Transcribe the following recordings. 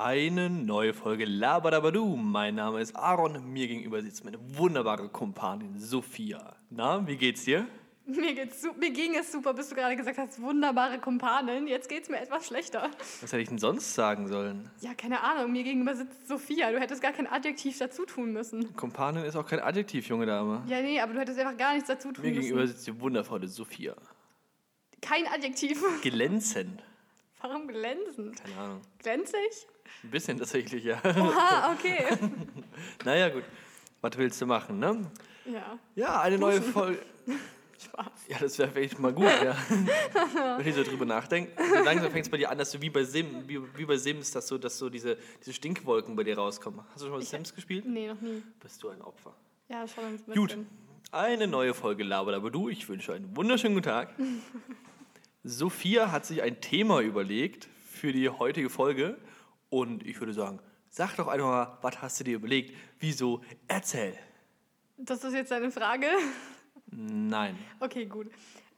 eine neue Folge Labadabadu. Mein Name ist Aaron, mir gegenüber sitzt meine wunderbare Kumpanin Sophia. Na, wie geht's dir? Mir, geht's, mir ging es super, bis du gerade gesagt hast, wunderbare Kumpanin. Jetzt geht's mir etwas schlechter. Was hätte ich denn sonst sagen sollen? Ja, keine Ahnung, mir gegenüber sitzt Sophia. Du hättest gar kein Adjektiv dazu tun müssen. Kumpanin ist auch kein Adjektiv, junge Dame. Ja, nee, aber du hättest einfach gar nichts dazu tun Mir müssen. gegenüber sitzt die wundervolle Sophia. Kein Adjektiv. Glänzend. Warum glänzend? Keine Ahnung. Glänzig? Ein bisschen tatsächlich, ja. Aha, okay. naja, gut. Was willst du machen, ne? ja, Ja, eine neue Folge. Spaß. Ja, das wäre vielleicht mal gut, ja. Wenn ich so drüber nachdenke. So langsam fängt es bei dir an, dass du wie bei, Sim, wie, wie bei Sims, dass so, dass so diese, diese Stinkwolken bei dir rauskommen. Hast du schon mal Sims gespielt? Nee, noch nie. Bist du ein Opfer. Ja, schon ein bisschen. Gut, eine neue Folge Laber aber du. Ich wünsche einen wunderschönen guten Tag. Sophia hat sich ein Thema überlegt für die heutige Folge und ich würde sagen, sag doch einfach mal, was hast du dir überlegt? Wieso? Erzähl. Das ist jetzt deine Frage? Nein. Okay, gut.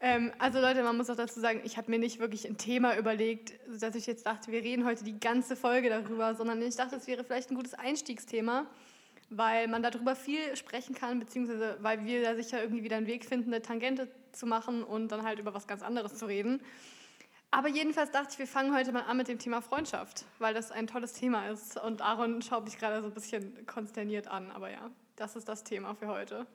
Ähm, also Leute, man muss auch dazu sagen, ich habe mir nicht wirklich ein Thema überlegt, dass ich jetzt dachte, wir reden heute die ganze Folge darüber, sondern ich dachte, es wäre vielleicht ein gutes Einstiegsthema, weil man darüber viel sprechen kann, beziehungsweise weil wir da sicher irgendwie wieder einen Weg finden, eine Tangente zu machen und dann halt über was ganz anderes zu reden. Aber jedenfalls dachte ich, wir fangen heute mal an mit dem Thema Freundschaft, weil das ein tolles Thema ist. Und Aaron schaut mich gerade so ein bisschen konsterniert an, aber ja, das ist das Thema für heute.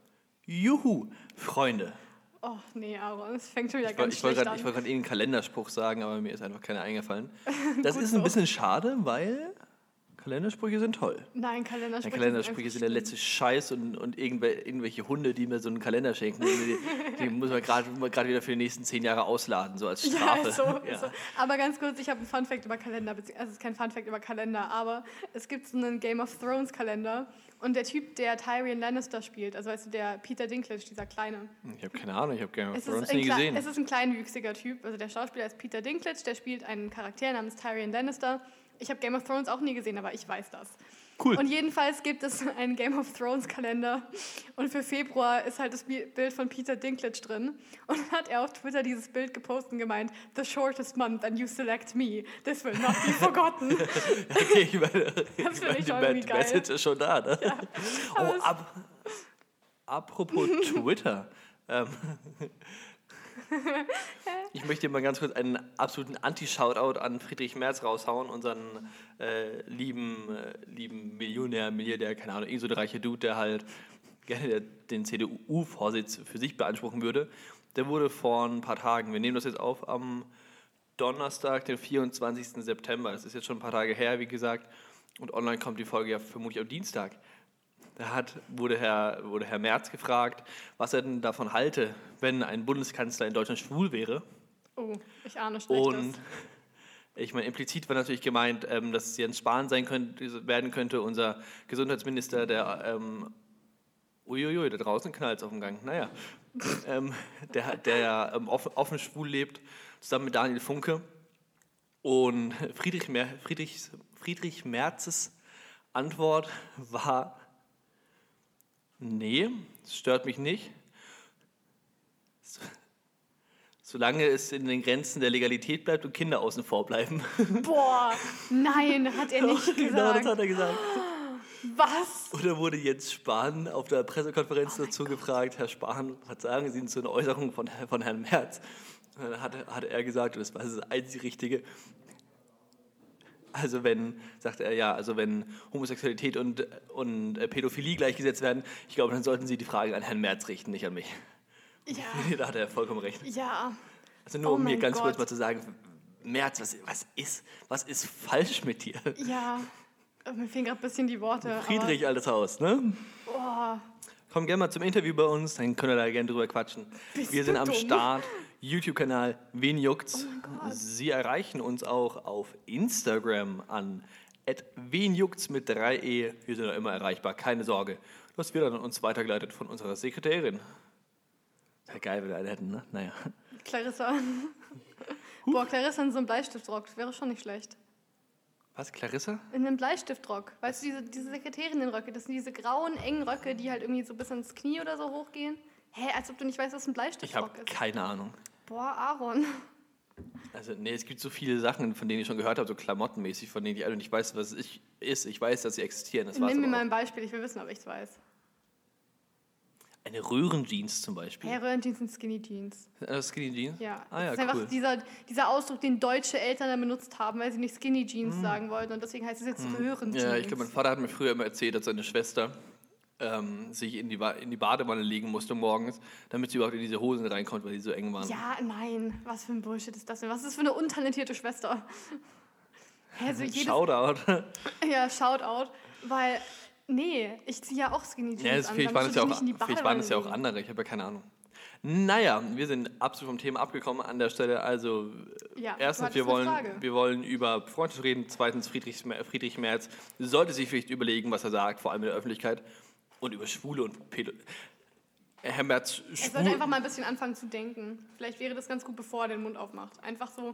Juhu, Freunde. Oh, nee, Aaron, es fängt schon wieder Ich wollte ganz ich wollte schlecht gerade an. wollt grad einen Kalenderspruch sagen, aber mir ist einfach keiner eingefallen. Das ist ein bisschen schade, weil Kalendersprüche sind toll. Nein, Kalendersprüche. Ja, Kalendersprüche sind der einfach letzte Scheiß und, und irgendwel, irgendwelche Hunde, die mir so einen Kalender schenken, die, die muss man gerade wieder für die nächsten zehn Jahre ausladen, so als. Strafe. Ja, so, Ja. so. Aber ganz kurz, ich habe einen Funfact über Kalender, also es ist kein Funfact über Kalender, aber es gibt so einen Game of Thrones Kalender und der Typ, der Tyrion Lannister spielt, also weißt du, der Peter Dinklage, dieser Kleine. Ich habe keine Ahnung, ich habe Game of Es Thrones nie gesehen. es ist ein kleinwüchsiger Typ, also der Schauspieler ist Peter Dinklage, der spielt einen Charakter namens Tyrion Lannister. Ich habe Game of Thrones auch nie gesehen, aber ich weiß das. Cool. Und jedenfalls gibt es einen Game of Thrones Kalender und für Februar ist halt das Bi- Bild von Peter Dinklage drin und hat er auf Twitter dieses Bild gepostet und gemeint, the shortest month and you select me, this will not be forgotten. Okay, ich meine, Das finde ich schon die irgendwie geil. Message ist schon da, ne? aber oh, ab, apropos Twitter. Ähm, ich möchte mal ganz kurz einen absoluten Anti-Shoutout an Friedrich Merz raushauen, unseren äh, lieben, äh, lieben Millionär, Milliardär, keine Ahnung, irgend so der reiche Dude, der halt gerne den CDU-Vorsitz für sich beanspruchen würde. Der wurde vor ein paar Tagen, wir nehmen das jetzt auf am Donnerstag, den 24. September. Das ist jetzt schon ein paar Tage her, wie gesagt. Und online kommt die Folge ja vermutlich am Dienstag. Da hat, wurde, Herr, wurde Herr Merz gefragt, was er denn davon halte, wenn ein Bundeskanzler in Deutschland schwul wäre. Oh, ich ahne Schlechtes. Und ich meine, implizit war natürlich gemeint, ähm, dass Jens Spahn sein könnte, werden könnte, unser Gesundheitsminister, der, ähm, uiuiui, da draußen knallt es auf dem Gang, naja, ähm, der, der ähm, offen, offen schwul lebt, zusammen mit Daniel Funke. Und Friedrich, Mer Friedrich, Friedrich Merzes Antwort war, nee, es stört mich nicht. Solange es in den Grenzen der Legalität bleibt und Kinder außen vor bleiben. Boah, nein, hat er nicht genau, das gesagt. hat er gesagt. Was? Oder wurde Jens Spahn auf der Pressekonferenz dazu gefragt, Herr Spahn, was sagen Sie zu einer Äußerung von, von Herrn Merz? Und dann hat, hat er gesagt, und das war das einzig Richtige, also wenn, sagt er ja, also wenn Homosexualität und, und äh, Pädophilie gleichgesetzt werden, ich glaube, dann sollten Sie die Frage an Herrn Merz richten, nicht an mich. Ja, da hat er vollkommen recht. ja. Also nur Oh um mein ganz kurz Gott. mal zu sagen, Merz, was, was, ist, was ist falsch mit dir? Ja, Äh, mir fehlen gerade ein bisschen die Worte. Friedrich, altes Haus, ne? Aber, Komm gerne mal zum Interview bei uns, dann können wir da gerne drüber quatschen. Bist wir sind am dumm? Start. YouTube-Kanal Wen juckt's? Oh. Sie erreichen uns auch auf Instagram an wen juckt's mit 3e. Wir sind da immer erreichbar, keine Sorge. Das wird dann uns weitergeleitet von unserer Sekretärin. Wäre geil, wenn wir eine hätten, ne? Naja. Clarissa. Boah, Clarissa in so einem Bleistiftrock, das wäre schon nicht schlecht. Was, Clarissa? In einem Bleistiftrock. Weißt du, diese, diese Sekretärinnenröcke, das sind diese grauen, engen Röcke, die halt irgendwie so bis ins Knie oder so hochgehen. Hä, als ob du nicht weißt, was ein Ich Bleistiftrock habe ist. keine Ahnung. Boah, Aaron. Also, nee, es gibt so viele Sachen, von denen ich schon gehört habe, so klamottenmäßig, von denen ich also nicht weiß, was es ist. Ich weiß, dass sie existieren. Das Nimm mir mal ein Beispiel, ich will wissen, ob ich es weiß. Eine Röhrenjeans zum Beispiel. Hey, Röhrenjeans sind Skinny Jeans. Das Skinny Jeans? Ja. Ah ja, das ist einfach cool. dieser, dieser Ausdruck, den deutsche Eltern dann benutzt haben, weil sie nicht Skinny Jeans sagen wollten. Und deswegen heißt es jetzt Röhrenjeans. Hm. Ja, ich glaube, mein Vater hat mir früher immer erzählt, dass seine Schwester ähm, sich in die, in die Badewanne legen musste morgens, damit sie überhaupt in diese Hosen reinkommt, weil die so eng waren. Ja, nein. Was für ein Bullshit ist das denn? Was ist das für eine untalentierte Schwester? Hä, so jedes, Shoutout. ja, Shoutout. Weil, nee, ich ziehe ja auch Skinny Jeans Ja, das, an. vielleicht, waren es ja dich auch, nicht in die vielleicht waren es ja auch andere, ich habe ja keine Ahnung. Naja, wir sind absolut vom Thema abgekommen an der Stelle. Also. Ja, erstens, wir wollen, wir wollen über Freundschaft reden. Zweitens, Friedrich, Friedrich Merz sollte sich vielleicht überlegen, was er sagt, vor allem in der Öffentlichkeit. Und über Schwule und Pädo. Herr Merz, Er sollte schwul, einfach mal ein bisschen anfangen zu denken. Vielleicht wäre das ganz gut, bevor er den Mund aufmacht. Einfach so,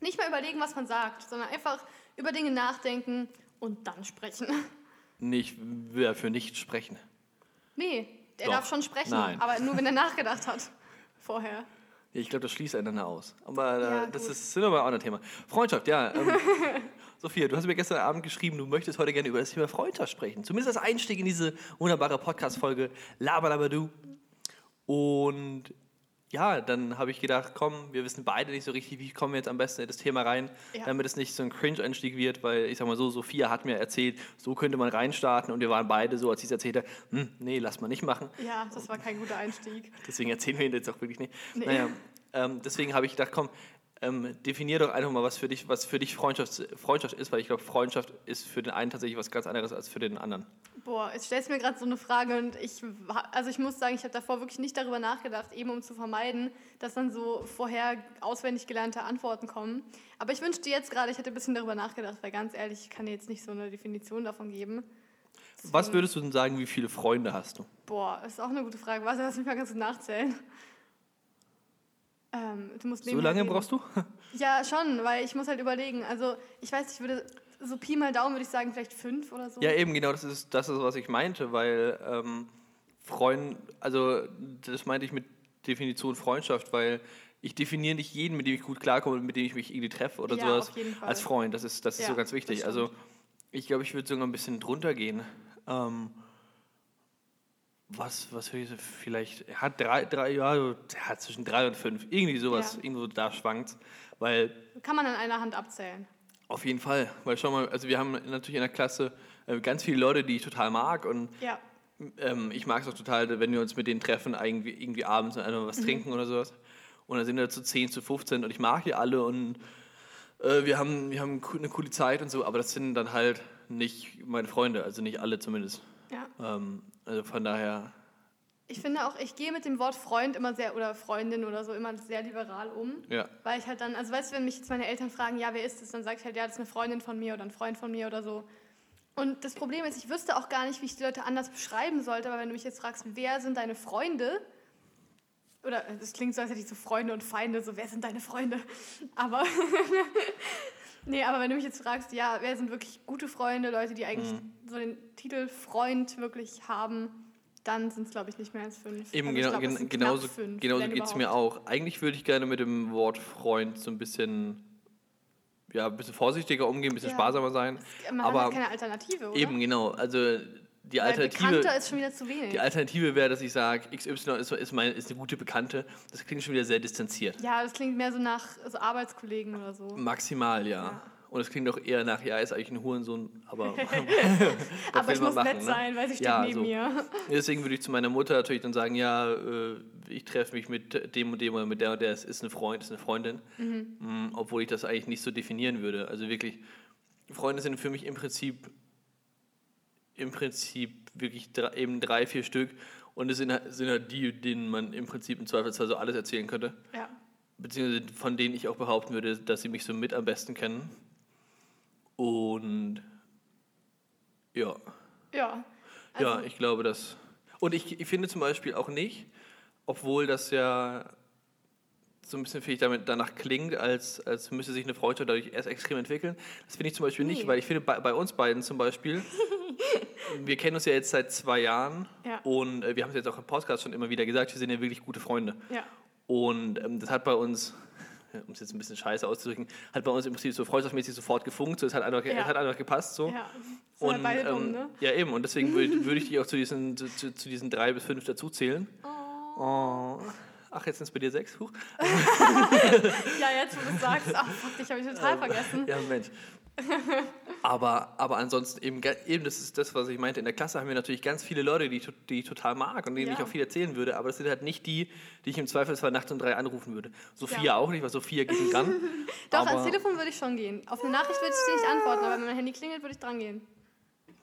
nicht mal überlegen, was man sagt, sondern einfach über Dinge nachdenken und dann sprechen. nicht, will er für nicht sprechen. Nee, er Doch. darf schon sprechen, Nein. aber nur, wenn er nachgedacht hat. Vorher. Ich glaube, das schließt einander aus. Aber Ja, äh, das gut. ist sind aber auch ein Thema. Freundschaft, ja. Ähm, Sophia, du hast mir gestern Abend geschrieben, du möchtest heute gerne über das Thema Freundschaft sprechen. Zumindest als Einstieg in diese wunderbare Podcast-Folge Labalabadu. Und ja, dann habe ich gedacht, komm, wir wissen beide nicht so richtig, wie kommen wir jetzt am besten in das Thema rein, Ja. damit es nicht so ein Cringe-Einstieg wird, weil ich sag mal so, Sophia hat mir erzählt, so könnte man reinstarten und wir waren beide so, als ich es erzählte, hm, nee, lass mal nicht machen. Ja, das war kein guter Einstieg. Deswegen erzählen wir ihn jetzt auch wirklich nicht. Nee. Naja, ähm, deswegen habe ich gedacht, komm, ähm, definier doch einfach mal, was für dich, was für dich Freundschaft, Freundschaft ist, weil ich glaube, Freundschaft ist für den einen tatsächlich was ganz anderes als für den anderen. Boah, jetzt stellst du mir gerade so eine Frage und ich, also ich muss sagen, ich habe davor wirklich nicht darüber nachgedacht, eben um zu vermeiden, dass dann so vorher auswendig gelernte Antworten kommen. Aber ich wünschte jetzt gerade, ich hätte ein bisschen darüber nachgedacht, weil ganz ehrlich, ich kann dir jetzt nicht so eine Definition davon geben. Was würdest du denn sagen, wie viele Freunde hast du? Boah, ist auch eine gute Frage. Was, lass mich mal ganz kurz nachzählen. Ähm, du musst So lange reden. brauchst du? Ja, schon, weil ich muss halt überlegen. Also, ich weiß, ich würde, so Pi mal Daumen würde ich sagen, vielleicht fünf oder so. Ja, eben, genau, das ist das, ist, was ich meinte, weil ähm, Freund, also das meinte ich mit Definition Freundschaft, weil ich definiere nicht jeden, mit dem ich gut klarkomme und mit dem ich mich irgendwie treffe oder Ja, sowas auf jeden Fall. als Freund. Das ist, das ist Ja, so ganz wichtig. Also ich glaube, ich würde sogar ein bisschen drunter gehen. Ähm, was, was würde ich vielleicht, er hat drei, drei ja, so, ja, zwischen drei und fünf, irgendwie sowas, Ja. irgendwo da schwankt weil Kann man an einer Hand abzählen. auf jeden Fall, weil schau mal, also wir haben natürlich in der Klasse äh, ganz viele Leute, die ich total mag und Ja, ähm, ich mag es auch total, wenn wir uns mit denen treffen, irgendwie, irgendwie abends einfach was trinken oder sowas. Und dann sind wir zu 10, zu 15 und ich mag die alle und äh, wir, haben, wir haben eine coole Zeit und so, aber das sind dann halt nicht meine Freunde, also nicht alle zumindest. Ja. Ähm, also von daher, Ich finde auch, ich gehe mit dem Wort Freund immer sehr, oder Freundin oder so, immer sehr liberal um. ja. Weil ich halt dann, also weißt du, wenn mich jetzt meine Eltern fragen, ja, wer ist das, dann sage ich halt, ja, das ist eine Freundin von mir oder ein Freund von mir oder so. Und das Problem ist, ich wüsste auch gar nicht, wie ich die Leute anders beschreiben sollte, aber wenn du mich jetzt fragst, wer sind deine Freunde? Oder das klingt so, als hätte ich so Freunde und Feinde, so wer sind deine Freunde? Aber nee, aber wenn du mich jetzt fragst, ja, wer sind wirklich gute Freunde, Leute, die eigentlich Mhm. so den Titel Freund wirklich haben, dann sind es, glaube ich, nicht mehr als fünf. Eben Also genau, glaub, gen genauso, fünf, genauso geht es mir auch. Eigentlich würde ich gerne mit dem Wort Freund so ein bisschen, ja, ein bisschen vorsichtiger umgehen, ein bisschen Ja. sparsamer sein. Man aber hat keine Alternative, oder? Eben, genau. Also die Alternative, Bekannter ist schon wieder zu wenig. die Alternative wäre, dass ich sage, XY ist, ist, mein, ist eine gute Bekannte. Das klingt schon wieder sehr distanziert. ja, das klingt mehr so nach so Arbeitskollegen oder so. Maximal, ja. Ja. Und es klingt auch eher nach, ja, ist eigentlich ein Hurensohn, aber. Aber ich muss machen, nett ne? sein, weil steht Ja, neben so. mir. Deswegen würde ich zu meiner Mutter natürlich dann sagen, ja, äh, ich treffe mich mit dem und dem oder mit der und der, es ist eine Freund, ist eine Freundin. Mm, obwohl ich das eigentlich nicht so definieren würde. Also wirklich, Freunde sind für mich im Prinzip, im Prinzip wirklich drei, eben drei, vier Stück. Und es sind, halt- sind halt die, denen man im Prinzip im Zweifelsfall so alles erzählen könnte. Ja. Beziehungsweise von denen ich auch behaupten würde, dass sie mich so mit am besten kennen. Und ja. Ja. Ja, Also, ich glaube das. Und ich, ich finde zum Beispiel auch nicht, obwohl das ja so ein bisschen vielleicht damit danach klingt, als, als müsste sich eine Freundschaft dadurch erst extrem entwickeln. Das finde ich zum Beispiel nicht, Nee. weil ich finde bei, bei uns beiden zum Beispiel, wir kennen uns ja jetzt seit zwei Jahren Ja. und äh, wir haben es jetzt auch im Podcast schon immer wieder gesagt, wir sind ja wirklich gute Freunde. ja. Und ähm, das hat bei uns um es jetzt ein bisschen scheiße auszudrücken, hat bei uns im Prinzip so freundschaftsmäßig sofort gefunkt, so es hat einfach, Ja. es hat einfach gepasst. So. Ja, halt beide dumm, ähm, ne? ja, eben. Und deswegen würde würd ich dich auch zu diesen, zu, zu, diesen drei bis fünf dazu zählen. Oh. Ach, jetzt sind es bei dir sechs? Huch. Ja, jetzt, wo du es sagst, ach fuck, dich habe ich total vergessen. Ja, Mensch. Aber, aber ansonsten eben, eben, das ist das, was ich meinte. In der Klasse haben wir natürlich ganz viele Leute, die, die ich total mag und denen Ja. ich auch viel erzählen würde, aber das sind halt nicht die, die ich im Zweifelsfall nachts um drei anrufen würde. Sophia Ja. auch nicht, weil Sophia geht nicht ran. Doch, ans Telefon würde ich schon gehen. Auf eine Nachricht würde ich dir nicht antworten, aber wenn mein Handy klingelt, würde ich dran gehen.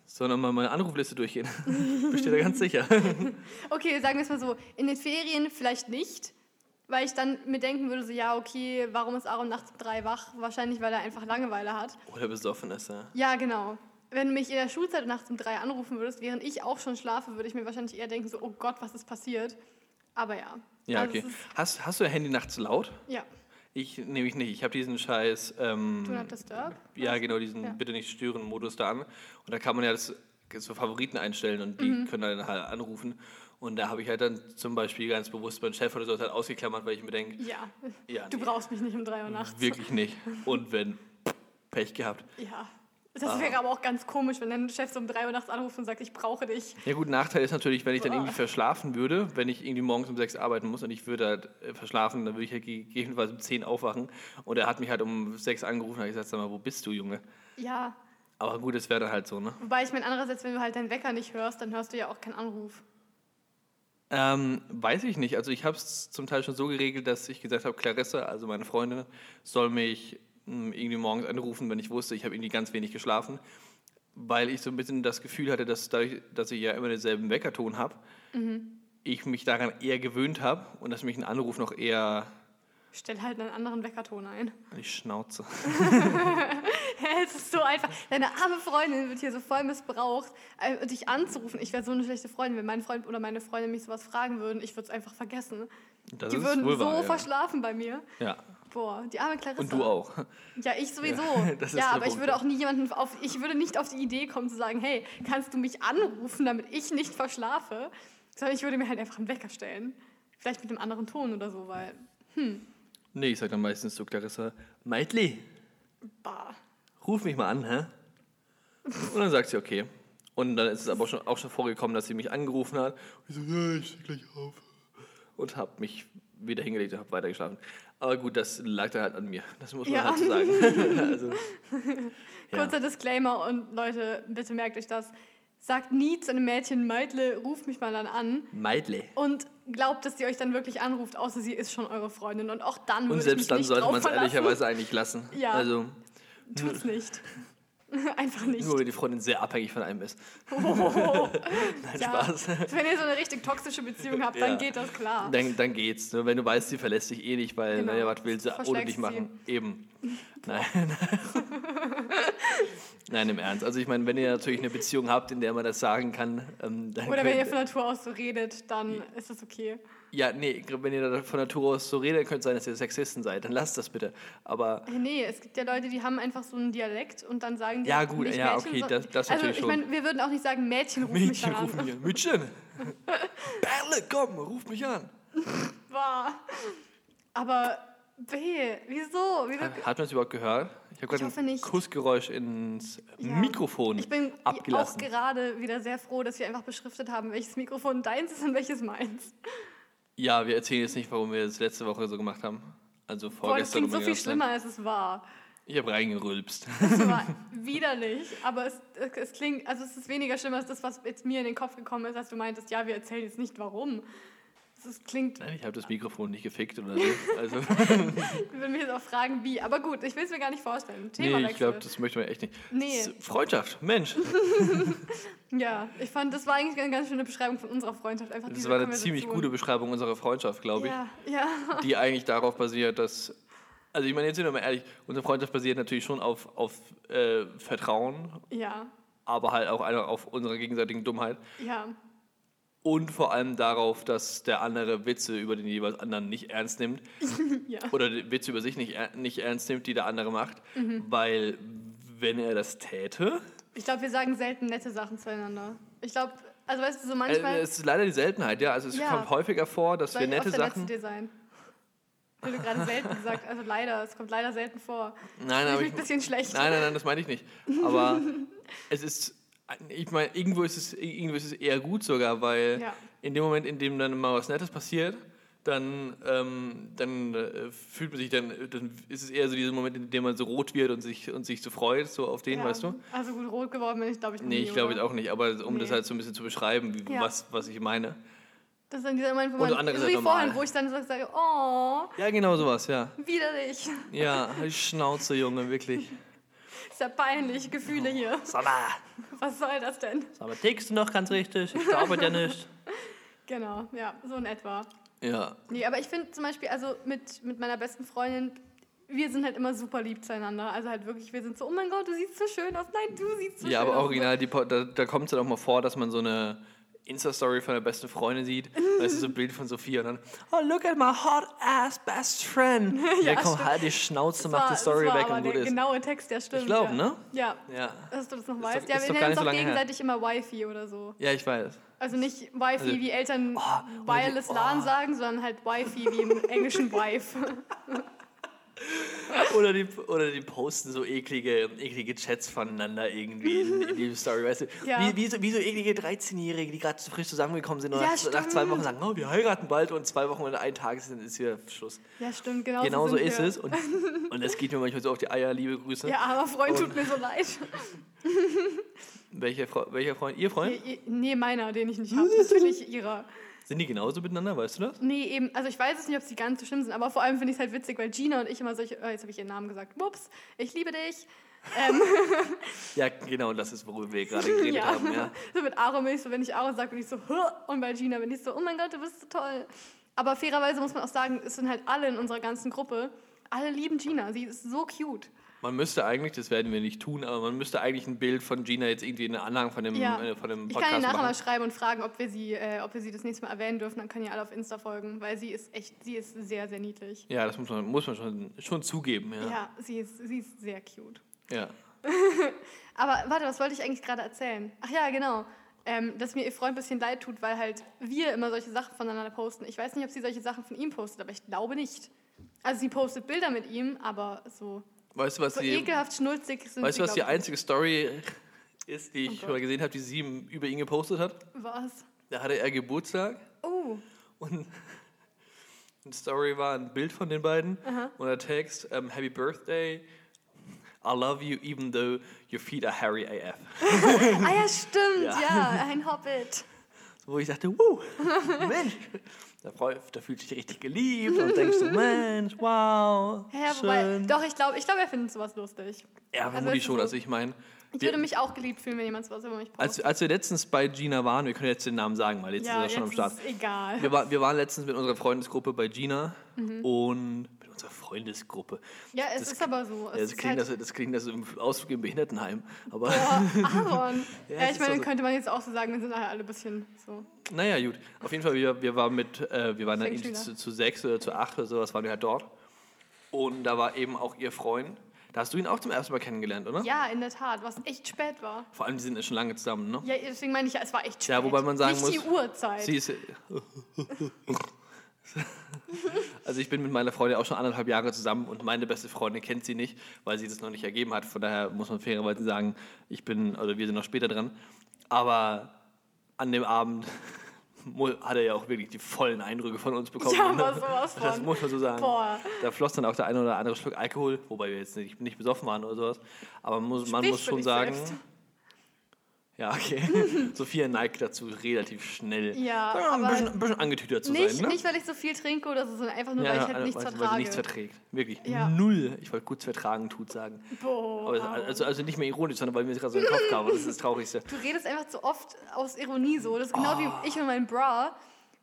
Sondern mal meine Anrufliste durchgehen. Besteht da ganz sicher. Okay, sagen wir es mal so, in den Ferien vielleicht nicht, weil ich dann mir denken würde, so ja, okay, warum ist Aaron nachts um drei wach? Wahrscheinlich, weil er einfach Langeweile hat. Oder besoffen ist er. Ja, genau. Wenn du mich in der Schulzeit nachts um drei anrufen würdest, während ich auch schon schlafe, würde ich mir wahrscheinlich eher denken, so, oh Gott, was ist passiert? Aber ja. Ja, Also okay. Hast, hast du dein Handy nachts laut? Ja, Ich nämlich nicht. Ich habe diesen scheiß. Ähm, Not Disturb. Ja, genau, diesen Ja. Bitte nicht stören Modus da an. Und da kann man ja das, so Favoriten einstellen und die Mhm. können dann halt anrufen. Und da habe ich halt dann zum Beispiel ganz bewusst meinen Chef oder so halt ausgeklammert, weil ich mir denke, Ja, ja, du nee, brauchst mich nicht um drei Uhr nachts. wirklich nicht. Und wenn, Pech gehabt. Ja. Das Ah. wäre aber auch ganz komisch, wenn dein Chef so um drei Uhr nachts anruft und sagt, ich brauche dich. Ja gut, Nachteil ist natürlich, wenn ich dann irgendwie verschlafen würde, wenn ich irgendwie morgens um sechs arbeiten muss und ich würde halt äh, verschlafen, dann würde ich halt gegebenenfalls um zehn aufwachen. Und er hat mich halt um sechs angerufen und hat gesagt, sag mal, wo bist du, Junge? Ja, Aber gut, es wäre dann halt so, ne? wobei ich meine, andererseits, wenn du halt deinen Wecker nicht hörst, dann hörst du ja auch keinen Anruf. Ähm, weiß ich nicht. Also ich habe es zum Teil schon so geregelt, dass ich gesagt habe, Clarissa, also meine Freundin, soll mich irgendwie morgens anrufen, wenn ich wusste, ich habe irgendwie ganz wenig geschlafen, weil ich so ein bisschen das Gefühl hatte, dass dadurch, dass ich ja immer denselben Weckerton habe, ich mich daran eher gewöhnt habe und dass mich ein Anruf noch eher Stell halt einen anderen Weckerton ein. die Schnauze. Es ist so einfach. Deine arme Freundin wird hier so voll missbraucht, äh, dich anzurufen. Ich wäre so eine schlechte Freundin, wenn mein Freund oder meine Freundin mich sowas fragen würden. Ich würde es einfach vergessen. Das die würden wohl so ja. verschlafen bei mir. ja. Boah, die arme Clarissa. Und du auch. Ja, ich sowieso. ja, der aber ich würde ja. auch nie jemanden auf, ich würde nicht auf die Idee kommen zu sagen, hey, kannst du mich anrufen, damit ich nicht verschlafe? Sondern ich würde mir halt einfach einen Wecker stellen. Vielleicht mit einem anderen Ton oder so, weil, Nee, ich sage dann meistens zu Clarissa, Meitli, bah. ruf mich mal an, hä? Und dann sagt sie, okay. Und dann ist es aber auch schon, auch schon vorgekommen, dass sie mich angerufen hat. Und ich so, ja, ich stehe gleich auf. Und habe mich wieder hingelegt und habe weitergeschlafen. Aber gut, das lag dann halt an mir. Das muss man Ja. halt so sagen. also, ja. Kurzer Disclaimer und Leute, bitte merkt euch das. Sagt nie zu einem Mädchen, Meidle, ruf mich mal dann an. Meidle. Und glaubt, dass sie euch dann wirklich anruft, außer sie ist schon eure Freundin. Und auch dann Und selbst dann nicht sollte man es ehrlicherweise eigentlich lassen. Ja. Also, Tut's nicht. Einfach nicht. nur wenn die Freundin sehr abhängig von einem ist. Oh. Nein, Ja. Spaß. Wenn ihr so eine richtig toxische Beziehung habt, dann Ja. geht das klar. Dann, dann geht's. Ne? Wenn du weißt, sie verlässt dich eh nicht, weil, Genau. naja, was will sie ohne dich sie. machen? Eben. Nein. Nein, im Ernst. Also ich meine, wenn ihr natürlich eine Beziehung habt, in der man das sagen kann, ähm, dann Oder wenn ihr von Natur aus so redet, dann ist das okay. Ja, nee, wenn ihr da von Natur aus so redet, könnte es sein, dass ihr Sexisten seid. Dann lasst das bitte. Aber Nee, es gibt ja Leute, die haben einfach so einen Dialekt und dann sagen die Ja, gut, ja, Mädchen, okay, so- das- das Also natürlich ich schon. meine, wir würden auch nicht sagen, Mädchen rufen mich Mädchen rufen an. mich an. Mädchen! Perle, komm, ruf mich an. Boah. Aber B, wieso? wieso? Hat man es überhaupt gehört? Ich habe gerade ein nicht. Kussgeräusch ins Ja. Mikrofon Ich bin auch abgelassen. gerade wieder sehr froh, dass wir einfach beschriftet haben, welches Mikrofon deins ist und welches meins. Ja, wir erzählen jetzt nicht, warum wir das letzte Woche so gemacht haben. Also Boah, das vorgestern. klingt so viel Zeit. schlimmer, als es war. Ich habe reingerülpst. Das war widerlich, aber es, es klingt, also es ist weniger schlimm als das, was jetzt mir in den Kopf gekommen ist, als du meintest, ja, wir erzählen jetzt nicht warum. Es klingt, Nein, ich habe das Mikrofon nicht gefickt oder so. Also, ich würde mich jetzt auch fragen, wie. Aber gut, ich will es mir gar nicht vorstellen. Thema nee, ich glaube, das möchte man echt nicht. Nee. Das Freundschaft, Mensch. Ja, ich fand, das war eigentlich eine ganz schöne Beschreibung von unserer Freundschaft. Einfach Das war eine ziemlich gute Beschreibung unserer Freundschaft, glaube ich. Ja, ja. Die eigentlich darauf basiert, dass. Also, ich meine, jetzt sind wir mal ehrlich, unsere Freundschaft basiert natürlich schon auf, auf äh, Vertrauen, Ja, aber halt auch auf unserer gegenseitigen Dummheit. ja. Und vor allem darauf, dass der andere Witze über den jeweils anderen nicht ernst nimmt. Ja. Oder Witze über sich nicht, nicht ernst nimmt, die der andere macht. Mhm. Weil, wenn er das täte, Ich glaube, wir sagen selten nette Sachen zueinander. Ich glaube, also weißt du, so äh, manchmal es ist leider die Seltenheit, ja. Also es Ja. kommt häufiger vor, dass soll wir ich nette der Sachen. dir sein. Weil du gerade selten gesagt also leider, es kommt leider selten vor. Nein, Ich aber ich, ein bisschen schlecht. nein, nein, nein, das meine ich nicht. Aber es ist, ich meine, irgendwo ist es, irgendwo ist es eher gut sogar, weil Ja. in dem Moment, in dem dann mal was Nettes passiert, dann, ähm, dann äh, fühlt man sich dann, dann ist es eher so dieser Moment, in dem man so rot wird und sich, und sich so freut, so auf den, Ja. weißt du? Also gut, rot geworden bin ich, glaube ich, noch Nee, ich glaube jetzt auch nicht, aber um das Nee. halt so ein bisschen zu beschreiben, wie, Ja. was, was ich meine. Das ist dann dieser Moment, wo man, andere so wie vorhin, wo ich dann so sage, oh, Ja, genau sowas, ja. widerlich. Ja, Schnauze, Junge, wirklich. Ist ja peinlich, Gefühle hier. Mal, Was soll das denn? mal, tickst du noch ganz richtig? Ich glaube ja nicht. Genau, ja, so in etwa. Ja, Nee, aber ich finde zum Beispiel, also mit, mit meiner besten Freundin, wir sind halt immer super lieb zueinander. Also halt wirklich, wir sind so, oh mein Gott, du siehst so schön aus. Nein, du siehst so ja schön aber aus. original, die, da, da kommt es dann auch mal vor, dass man so eine Insta-Story von der besten Freundin sieht. Weißt du, so ein Bild von Sophia und dann, oh, look at my hot ass best friend. Ja, Ja, komm, stimmt. halt die Schnauze, mach die Story weg und gut der ist. genaue Text, der stimmt. glaub, ja. ne? Ja, Ja. dass du das noch doch- weißt. ja, wir nennen uns so auch lange her. gegenseitig immer Wifi oder so. ja, ich weiß. Also nicht Wifi Also- wie Eltern oder Wireless die- LAN oh. sagen, sondern halt Wifi wie im englischen Wife. Oder die, oder die posten so eklige, eklige Chats voneinander irgendwie in, in die Story, weißt du? Ja. Wie, wie, so, wie so eklige 13-Jährige, die gerade frisch zusammengekommen sind und Ja, nach, nach zwei. Wochen sagen, oh, wir heiraten bald und zwei Wochen oder ein Tag sind, ist wieder Schluss. Ja, stimmt, genau, genau so ist wir. es. Und, und das geht mir manchmal so auf die Eier, liebe Grüße. Ja, aber Freund Und- tut mir so leid. Welcher, Fre welcher Freund? Ihr Freund? Nee, nee, meiner, den ich nicht habe. Natürlich ihrer. Sind die genauso miteinander, weißt du das? Nee, eben, also ich weiß es nicht, ob sie ganz so schlimm sind, aber vor allem finde ich es halt witzig, weil Gina und ich immer solche, oh, jetzt habe ich ihren Namen gesagt, ups, ich liebe dich. Ähm, Ja, genau, das ist, worüber wir gerade geredet ja. haben. Ja. So mit Aaron bin ich so, wenn ich Aaron sage, bin ich so, und bei Gina bin ich so, oh mein Gott, du bist so toll. Aber fairerweise muss man auch sagen, es sind halt alle in unserer ganzen Gruppe, alle lieben Gina, sie ist so cute. Man müsste eigentlich, das werden wir nicht tun, aber man müsste eigentlich ein Bild von Gina jetzt irgendwie in den Anhang von dem, Ja. äh, von dem Ich kann Podcast ihr nachher mal machen. schreiben und fragen, ob wir, sie, äh, ob wir sie das nächste Mal erwähnen dürfen, dann können ihr alle auf Insta folgen, weil sie ist echt, sie ist sehr, sehr niedlich. Ja, das muss man, muss man schon, schon zugeben. Ja, Ja. sie, ist, sie ist sehr cute. ja. Aber warte, was wollte ich eigentlich gerade erzählen? Ach ja, genau. Ähm, dass mir ihr Freund ein bisschen leid tut, weil halt wir immer solche Sachen voneinander posten. Ich weiß nicht, ob sie solche Sachen von ihm postet, aber ich glaube nicht. Also sie postet Bilder mit ihm, aber so, Weißt du, was so die, ekelhaft schnulzig sind weißt du, was die einzige Story ist, die ich Gott. mal gesehen habe, die sie über ihn gepostet hat? Was? Da hatte er Geburtstag Oh, und eine Story war ein Bild von den beiden und der Text, ähm, Happy Birthday, I love you even though your feet are hairy AF. ah ja, stimmt, Ja. ja, ein Hobbit. Wo ich dachte, wow, Mensch, da, freu- da fühlt sich richtig geliebt und denkst du, Mensch, wow, Ja, wobei, schön. doch, ich glaube, ich glaub, er findet sowas lustig. Ja, Also vermutlich schon. so- Also ich meine, Ich würde mich auch geliebt fühlen, wenn jemand sowas über mich postet. als, als wir letztens bei Gina waren, wir können jetzt den Namen sagen, weil jetzt ja, ist er schon am Start. ist egal. Wir, war, wir waren letztens mit unserer Freundesgruppe bei Gina Mhm. und unserer Freundesgruppe. Ja, es das- ist aber so. Ja, das, klingt, halt, das, das klingt das im Ausflug im Behindertenheim. Aber Boah, Aaron. Ja, ja, ich meine, dann so- könnte man jetzt auch so sagen, wir sind alle ein bisschen so. naja, gut. Auf jeden Fall, wir, wir waren mit, äh, wir waren da Fängt irgendwie zu, zu sechs oder zu acht oder sowas, waren wir halt dort. Und da war eben auch ihr Freund. Da hast du ihn auch zum ersten Mal kennengelernt, oder? Ja, in der Tat, was echt spät war. Vor allem, die sind ja schon lange zusammen, ne? Ja, deswegen meine ich ja, es war echt spät. Ja, wobei man sagen Nicht muss, die Uhrzeit. Sie ist. Also ich bin mit meiner Freundin auch schon anderthalb Jahre zusammen und meine beste Freundin kennt sie nicht, weil sie das noch nicht ergeben hat. Von daher muss man fairerweise sagen, ich bin, oder wir sind noch später dran. Aber an dem Abend hat er ja auch wirklich die vollen Eindrücke von uns bekommen. Ja, ne? aber sowas von. Das muss man so sagen. Boah. Da floss dann auch der eine oder andere Schluck Alkohol, wobei wir jetzt nicht, nicht besoffen waren oder sowas. Aber man muss, man muss schon sagen, selbst. Ja, okay. Sophia neigt dazu, relativ schnell Ja, sagen wir mal, ein, bisschen, ein bisschen angetütert zu nicht, sein. Ne? nicht, weil ich so viel trinke oder so, sondern einfach nur, weil ich halt nichts weil, weil sie vertrage. nichts verträgt. Wirklich. Ja. Null. Ich wollte kurz vertragen, tut sagen. Boah. Aber also, also nicht mehr ironisch, sondern weil mir das gerade so in den Kopf kam. Das ist das Traurigste. Du redest einfach zu oft aus Ironie so. Das ist genau Oh. wie ich und mein Bra,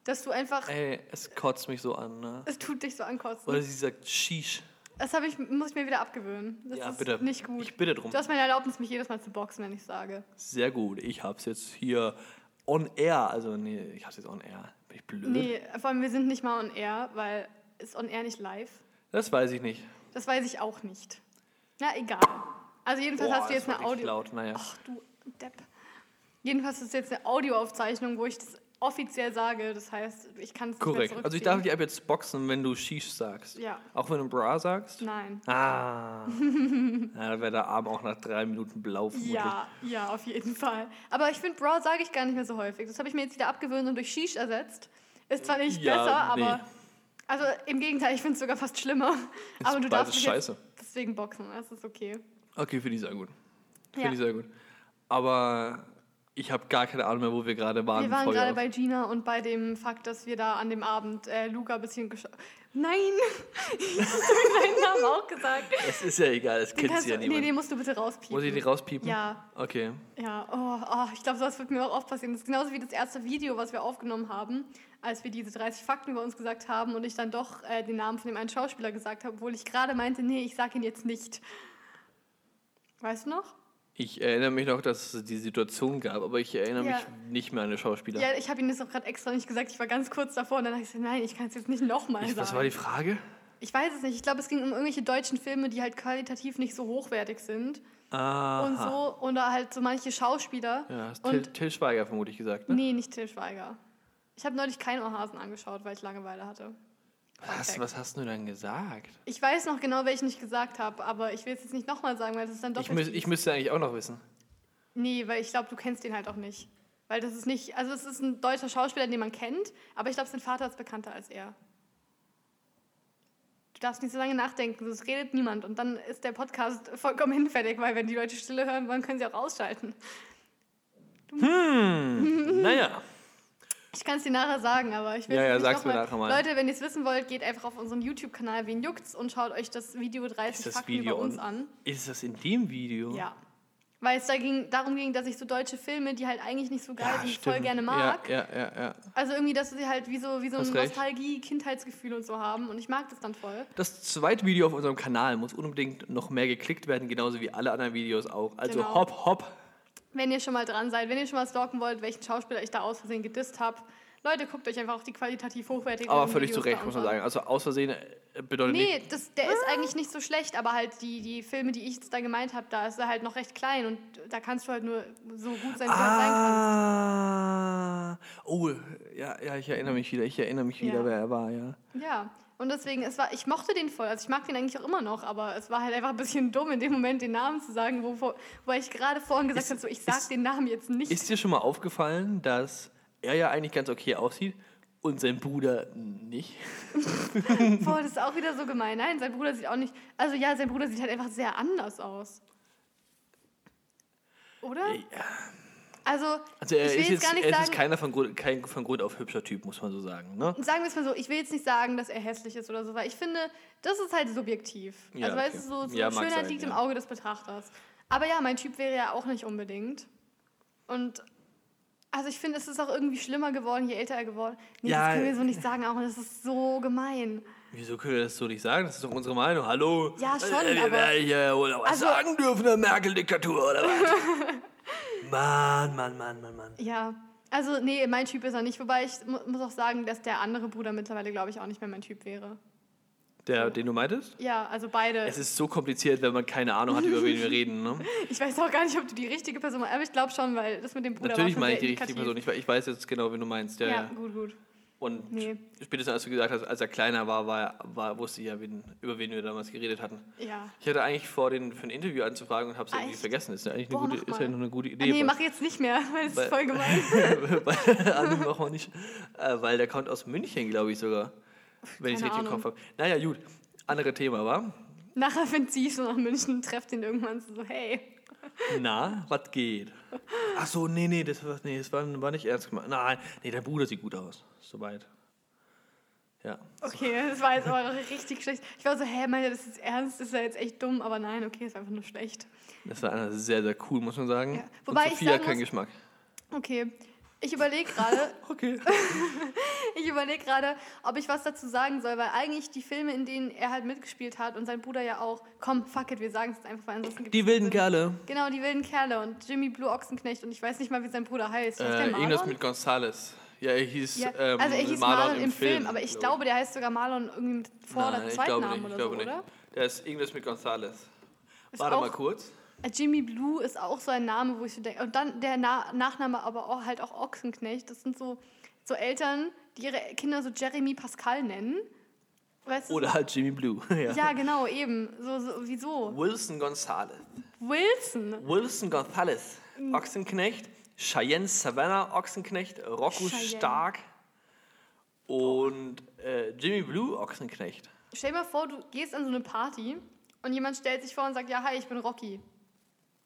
dass du einfach, Ey, es kotzt mich so an. Ne? es tut dich so ankotzen. Oder sie sagt Shish. Das ich, muss ich mir wieder abgewöhnen. Das Ja, ist bitte. nicht gut. Ich bitte drum. Du hast meine Erlaubnis, mich jedes Mal zu boxen, wenn ich sage. Sehr gut. Ich hab's jetzt hier on air. Also, nee, ich hab's jetzt on air. Bin ich blöd? Nee, vor allem wir sind nicht mal on air, weil ist on air nicht live. Das weiß ich nicht. Das weiß ich auch nicht. Na, egal. Also jedenfalls Boah, hast du jetzt eine Audio... laut. Naja. Ach du Depp. Jedenfalls ist jetzt eine Audioaufzeichnung, wo ich das offiziell sage. Das heißt, ich kann es nicht mehr Korrekt. Also ich darf dich ab jetzt boxen, wenn du Shish sagst. Ja. Auch wenn du Bra sagst? Nein. Ah. ja, dann wäre der Arm auch nach drei Minuten blau vermutlich. Ja, ja, auf jeden Fall. Aber ich finde, Bra sage ich gar nicht mehr so häufig. Das habe ich mir jetzt wieder abgewöhnt und durch Shish ersetzt. Ist zwar nicht Ja, besser, nee. aber. Also im Gegenteil, ich finde es sogar fast schlimmer. Ist aber du darfst jetzt scheiße. deswegen boxen, das ist okay. Okay, finde ich sehr gut. Ja. Finde ich sehr gut. Aber ich habe gar keine Ahnung mehr, wo wir gerade waren. Wir waren gerade bei Gina und bei dem Fakt, dass wir da an dem Abend äh, Luca ein bisschen geschaut. Nein! ich habe deinen Namen auch gesagt. Es ist ja egal, es Den kennt sie ja du, nee, niemand. den musst du bitte rauspiepen. Muss ich die rauspiepen? Ja. Okay. Ja, oh, oh, ich glaube, sowas wird mir auch oft passieren. Das ist genauso wie das erste Video, was wir aufgenommen haben, als wir diese 30 Fakten über uns gesagt haben und ich dann doch äh, den Namen von dem einen Schauspieler gesagt habe, obwohl ich gerade meinte, nee, ich sage ihn jetzt nicht. Weißt du noch? Ich erinnere mich noch, dass es die Situation gab, aber ich erinnere Ja. mich nicht mehr an den Schauspieler. Ja, ich habe ihn jetzt auch gerade extra nicht gesagt. Ich war ganz kurz davor und dann habe ich nein, ich kann es jetzt nicht nochmal sagen. was war die Frage? Ich weiß es nicht. Ich glaube, es ging um irgendwelche deutschen Filme, die halt qualitativ nicht so hochwertig sind. Aha. Und so. Oder halt so manche Schauspieler. Ja, hast Till Schweiger vermutlich gesagt, ne? nee, nicht Till Schweiger. Ich habe neulich keinen Ohrhasen angeschaut, weil ich Langeweile hatte. Was, was hast du denn gesagt? Ich weiß noch genau, welchen ich gesagt habe, aber ich will es jetzt nicht nochmal sagen, weil das ist dann doch Ich, müß, ich müsste eigentlich auch noch wissen. Nee, weil ich glaube, du kennst den halt auch nicht. Weil das ist nicht, also es ist ein deutscher Schauspieler, den man kennt, aber ich glaube, sein Vater ist bekannter als er. Du darfst nicht so lange nachdenken, sonst redet niemand und dann ist der Podcast vollkommen hinfällig, weil wenn die Leute Stille hören wollen, können sie auch ausschalten. Hm, naja. Ich kann es dir nachher sagen, aber ich will Ja, es ja, sag's mir nachher mal. Leute, wenn ihr es wissen wollt, geht einfach auf unseren YouTube-Kanal Wen juckt's und schaut euch das Video 30 Ist das Fakten Video über uns an. Ist das in dem Video? Ja. Weil es da ging, darum ging, dass ich so deutsche Filme, die halt eigentlich nicht so geil Ja, sind, voll gerne mag. Ja, ja, ja, ja. Also irgendwie, dass sie halt wie so, wie so ein Hast recht. Nostalgie, Kindheitsgefühl und so haben. Und ich mag das dann voll. Das zweite Video auf unserem Kanal muss unbedingt noch mehr geklickt werden, genauso wie alle anderen Videos auch. Also Genau. hopp, hopp. Wenn ihr schon mal dran seid, wenn ihr schon mal stalken wollt, welchen Schauspieler ich da aus Versehen gedisst habe, Leute, guckt euch einfach auch die qualitativ hochwertigen Aber völlig Videos zu Recht, muss man an. sagen. Also aus Versehen äh, bedeutet Nee, nicht. das, der ist eigentlich nicht so schlecht, aber halt die, die Filme, die ich jetzt da gemeint habe, da ist er halt noch recht klein und da kannst du halt nur so gut sein, wie du halt sein kannst. Ah. Oh, ja, ja, ich erinnere mich wieder. Ich erinnere mich wieder, Ja. wer er war, ja. Ja, und deswegen, es war, ich mochte den voll. Also ich mag den eigentlich auch immer noch, aber es war halt einfach ein bisschen dumm, in dem Moment den Namen zu sagen, wo, wo, ich gerade vorhin gesagt habe, so, ich sag ist- den Namen jetzt nicht. Ist dir schon mal aufgefallen, dass er ja eigentlich ganz okay aussieht und sein Bruder nicht? Boah, das ist auch wieder so gemein. Nein, sein Bruder sieht auch nicht. Also ja, sein Bruder sieht halt einfach sehr anders aus. Oder? Also, Also er ich will ist jetzt jetzt gar nicht er ist sagen, jetzt keiner von Grund, kein von Grund auf hübscher Typ, muss man so sagen. Ne? sagen wir es mal so, ich will jetzt nicht sagen, dass er hässlich ist oder so, weil ich finde, das ist halt subjektiv. Ja, also, weißt okay. du, so, so Ja, Schönheit sein, liegt im ja. Auge des Betrachters. Aber ja, mein Typ wäre ja auch nicht unbedingt. Und also ich finde, es ist auch irgendwie schlimmer geworden, je älter er geworden Nee, Ja, das können wir so nicht sagen, auch das ist so gemein. Wieso können wir das so nicht sagen? Das ist doch unsere Meinung. Hallo? Ja, schon, äh, wir aber- hier wohl auch was Also- sagen dürfen, der Merkel-Diktatur, oder was? Mann, Mann, Mann, Mann, Mann. Ja, also nee, mein Typ ist er nicht. Wobei ich mu muss auch sagen, dass der andere Bruder mittlerweile, glaube ich, auch nicht mehr mein Typ wäre. Der, den du meintest? Ja, also beide. Es ist so kompliziert, wenn man keine Ahnung hat, über wen wir reden. Ne? Ich weiß auch gar nicht, ob du die richtige Person meinst, aber ich glaube schon, weil das mit dem Bruder Natürlich meine ich die richtige. Person. Ich, ich weiß jetzt genau, wen du meinst. Ja, Ja, ja. gut, gut. Und Nee. spätestens als du gesagt hast, als er kleiner war, war, war wusste ich ja, wen, über wen wir damals geredet hatten. Ja. Ich hatte eigentlich vor, den für ein Interview anzufragen und habe es Ah, irgendwie vergessen. Ist ja eigentlich eine, Boah, gute, mach ist ja eine gute Ah, Idee. nee, weil- mach jetzt nicht mehr, weil Weil- ist voll gemein. weil, Armin machen wir nicht. Äh, weil der kommt aus München, glaube ich sogar. Wenn ich es richtig im. Kopf habe. Naja, gut. Andere Thema, war. Nachher findet sie so nach München, trefft ihn irgendwann so, hey. Na, was geht? Ach so, nee, nee, das war, nee, das war, war nicht ernst gemeint. Nein, nee, der Bruder sieht gut aus. Soweit. Ja. Okay, das war jetzt aber richtig schlecht. Ich war so, hä, meint ihr, das ist ernst? Das ist ja jetzt echt dumm, aber nein, okay, ist einfach nur schlecht. Das war einer sehr, sehr cool, muss man sagen. Ja. Wobei Und ich Sophia sagen hat keinen muss- Geschmack. Okay, ich überlege gerade, Okay. ich überlege gerade, ob ich was dazu sagen soll, weil eigentlich die Filme, in denen er halt mitgespielt hat und sein Bruder ja auch, komm, fuck it, wir sagen es jetzt einfach, weil ansonsten gibt's Die wilden. Kerle. Genau, die wilden Kerle und Jimmy Blue Ochsenknecht und ich weiß nicht mal, wie sein Bruder heißt. Äh, irgendwas mit Gonzales. Ja, er hieß, Ja, ähm, also er hieß Marlon, im Film, Film, aber ich glaub glaube, der heißt sogar Marlon irgendwie mit Vor- Nein, oder Zweitnamen oder so, nicht. oder? Der ist irgendwas mit Gonzales. Ist Warte mal kurz. Äh, Jimmy Blue ist auch so ein Name, wo ich so denke. Und dann der Na Nachname aber auch halt auch Ochsenknecht. Das sind so So Eltern, die ihre Kinder so Jeremy Pascal nennen. Weißt du? Oder halt Jimmy Blue. ja. Ja, genau, eben. So, so, wieso? Wilson Gonzalez. Wilson. Wilson Gonzalez. Mhm. Ochsenknecht. Cheyenne Savannah Ochsenknecht. Rocco Cheyenne. Stark. Und äh, Jimmy Blue Ochsenknecht. Stell dir mal vor, du gehst an so eine Party und jemand stellt sich vor und sagt, ja, hi, ich bin Rocky.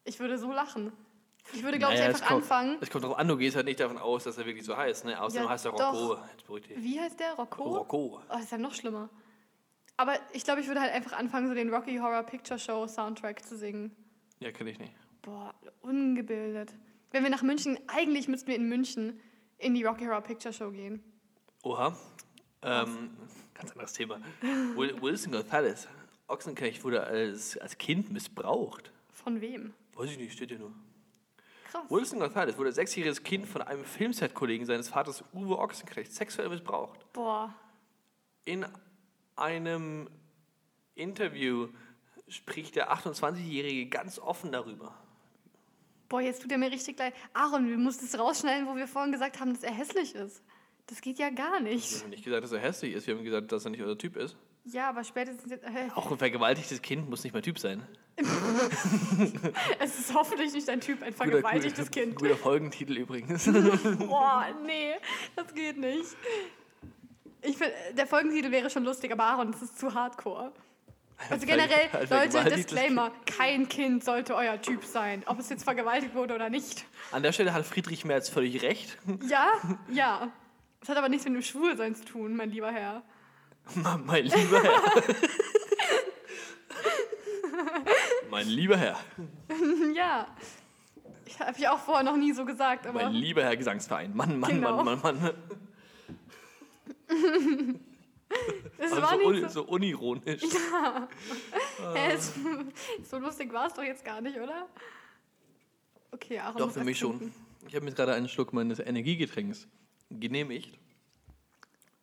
Ich würde so lachen. Ich würde, glaube Naja, ich, einfach kommt, anfangen. Es kommt darauf an, du gehst halt nicht davon aus, dass er wirklich so heißt. Ne? Außerdem Ja, heißt er. Rocco. Wie heißt der? Rocco? Rocco. Oh, das ist ja noch schlimmer. Aber ich glaube, ich würde halt einfach anfangen, so den Rocky Horror Picture Show Soundtrack zu singen. Ja, kenne ich nicht. Boah, ungebildet. Wenn wir nach München, eigentlich müssten wir in München in die Rocky Horror Picture Show gehen. Oha. Ähm, ganz anderes Thema. Wil- Wilson Gonzalez. Ochsenknecht wurde als, als Kind missbraucht. Von wem? Weiß ich nicht, steht hier nur. Krass. Wilson Gonzalez wurde als sechsjähriges Kind von einem Filmset-Kollegen seines Vaters Uwe Ochsenknecht sexuell missbraucht. Boah. In einem Interview spricht der 28-Jährige ganz offen darüber. Boah, jetzt tut er mir richtig leid. Aaron, wir mussten es rausschneiden, wo wir vorhin gesagt haben, dass er hässlich ist. Das geht ja gar Wir nicht. haben nicht gesagt, dass er hässlich ist, wir haben gesagt, dass er nicht unser Typ ist. Ja, aber spätestens jetzt. Äh, Auch ein vergewaltigtes Kind muss nicht mein Typ sein. es ist hoffentlich nicht ein Typ, ein vergewaltigtes guter, Kind. Guter Folgentitel übrigens. Boah, nee, das geht nicht. Ich find, der Folgentitel wäre schon lustig, aber Aaron, das ist zu hardcore. Also generell, Ein Leute, Disclaimer, kein Kind sollte euer Typ sein, ob es jetzt vergewaltigt wurde oder nicht. An der Stelle hat Friedrich Merz völlig recht. Ja, ja. Das hat aber nichts mit dem Schwulsein zu tun, mein lieber Herr. mein lieber Herr. mein lieber Herr. Ja. Ich habe ja auch vorher noch nie so gesagt, aber Mein lieber Herr Gesangsverein. Mann, Mann, Genau. Mann, Mann, Mann. es Also war so, nicht uni, so. unironisch. Hä, es, so lustig war es doch jetzt gar nicht, oder? Okay, Aaron. Doch, für mich schon. trinken. Ich habe mir gerade einen Schluck meines Energiegetränks genehmigt.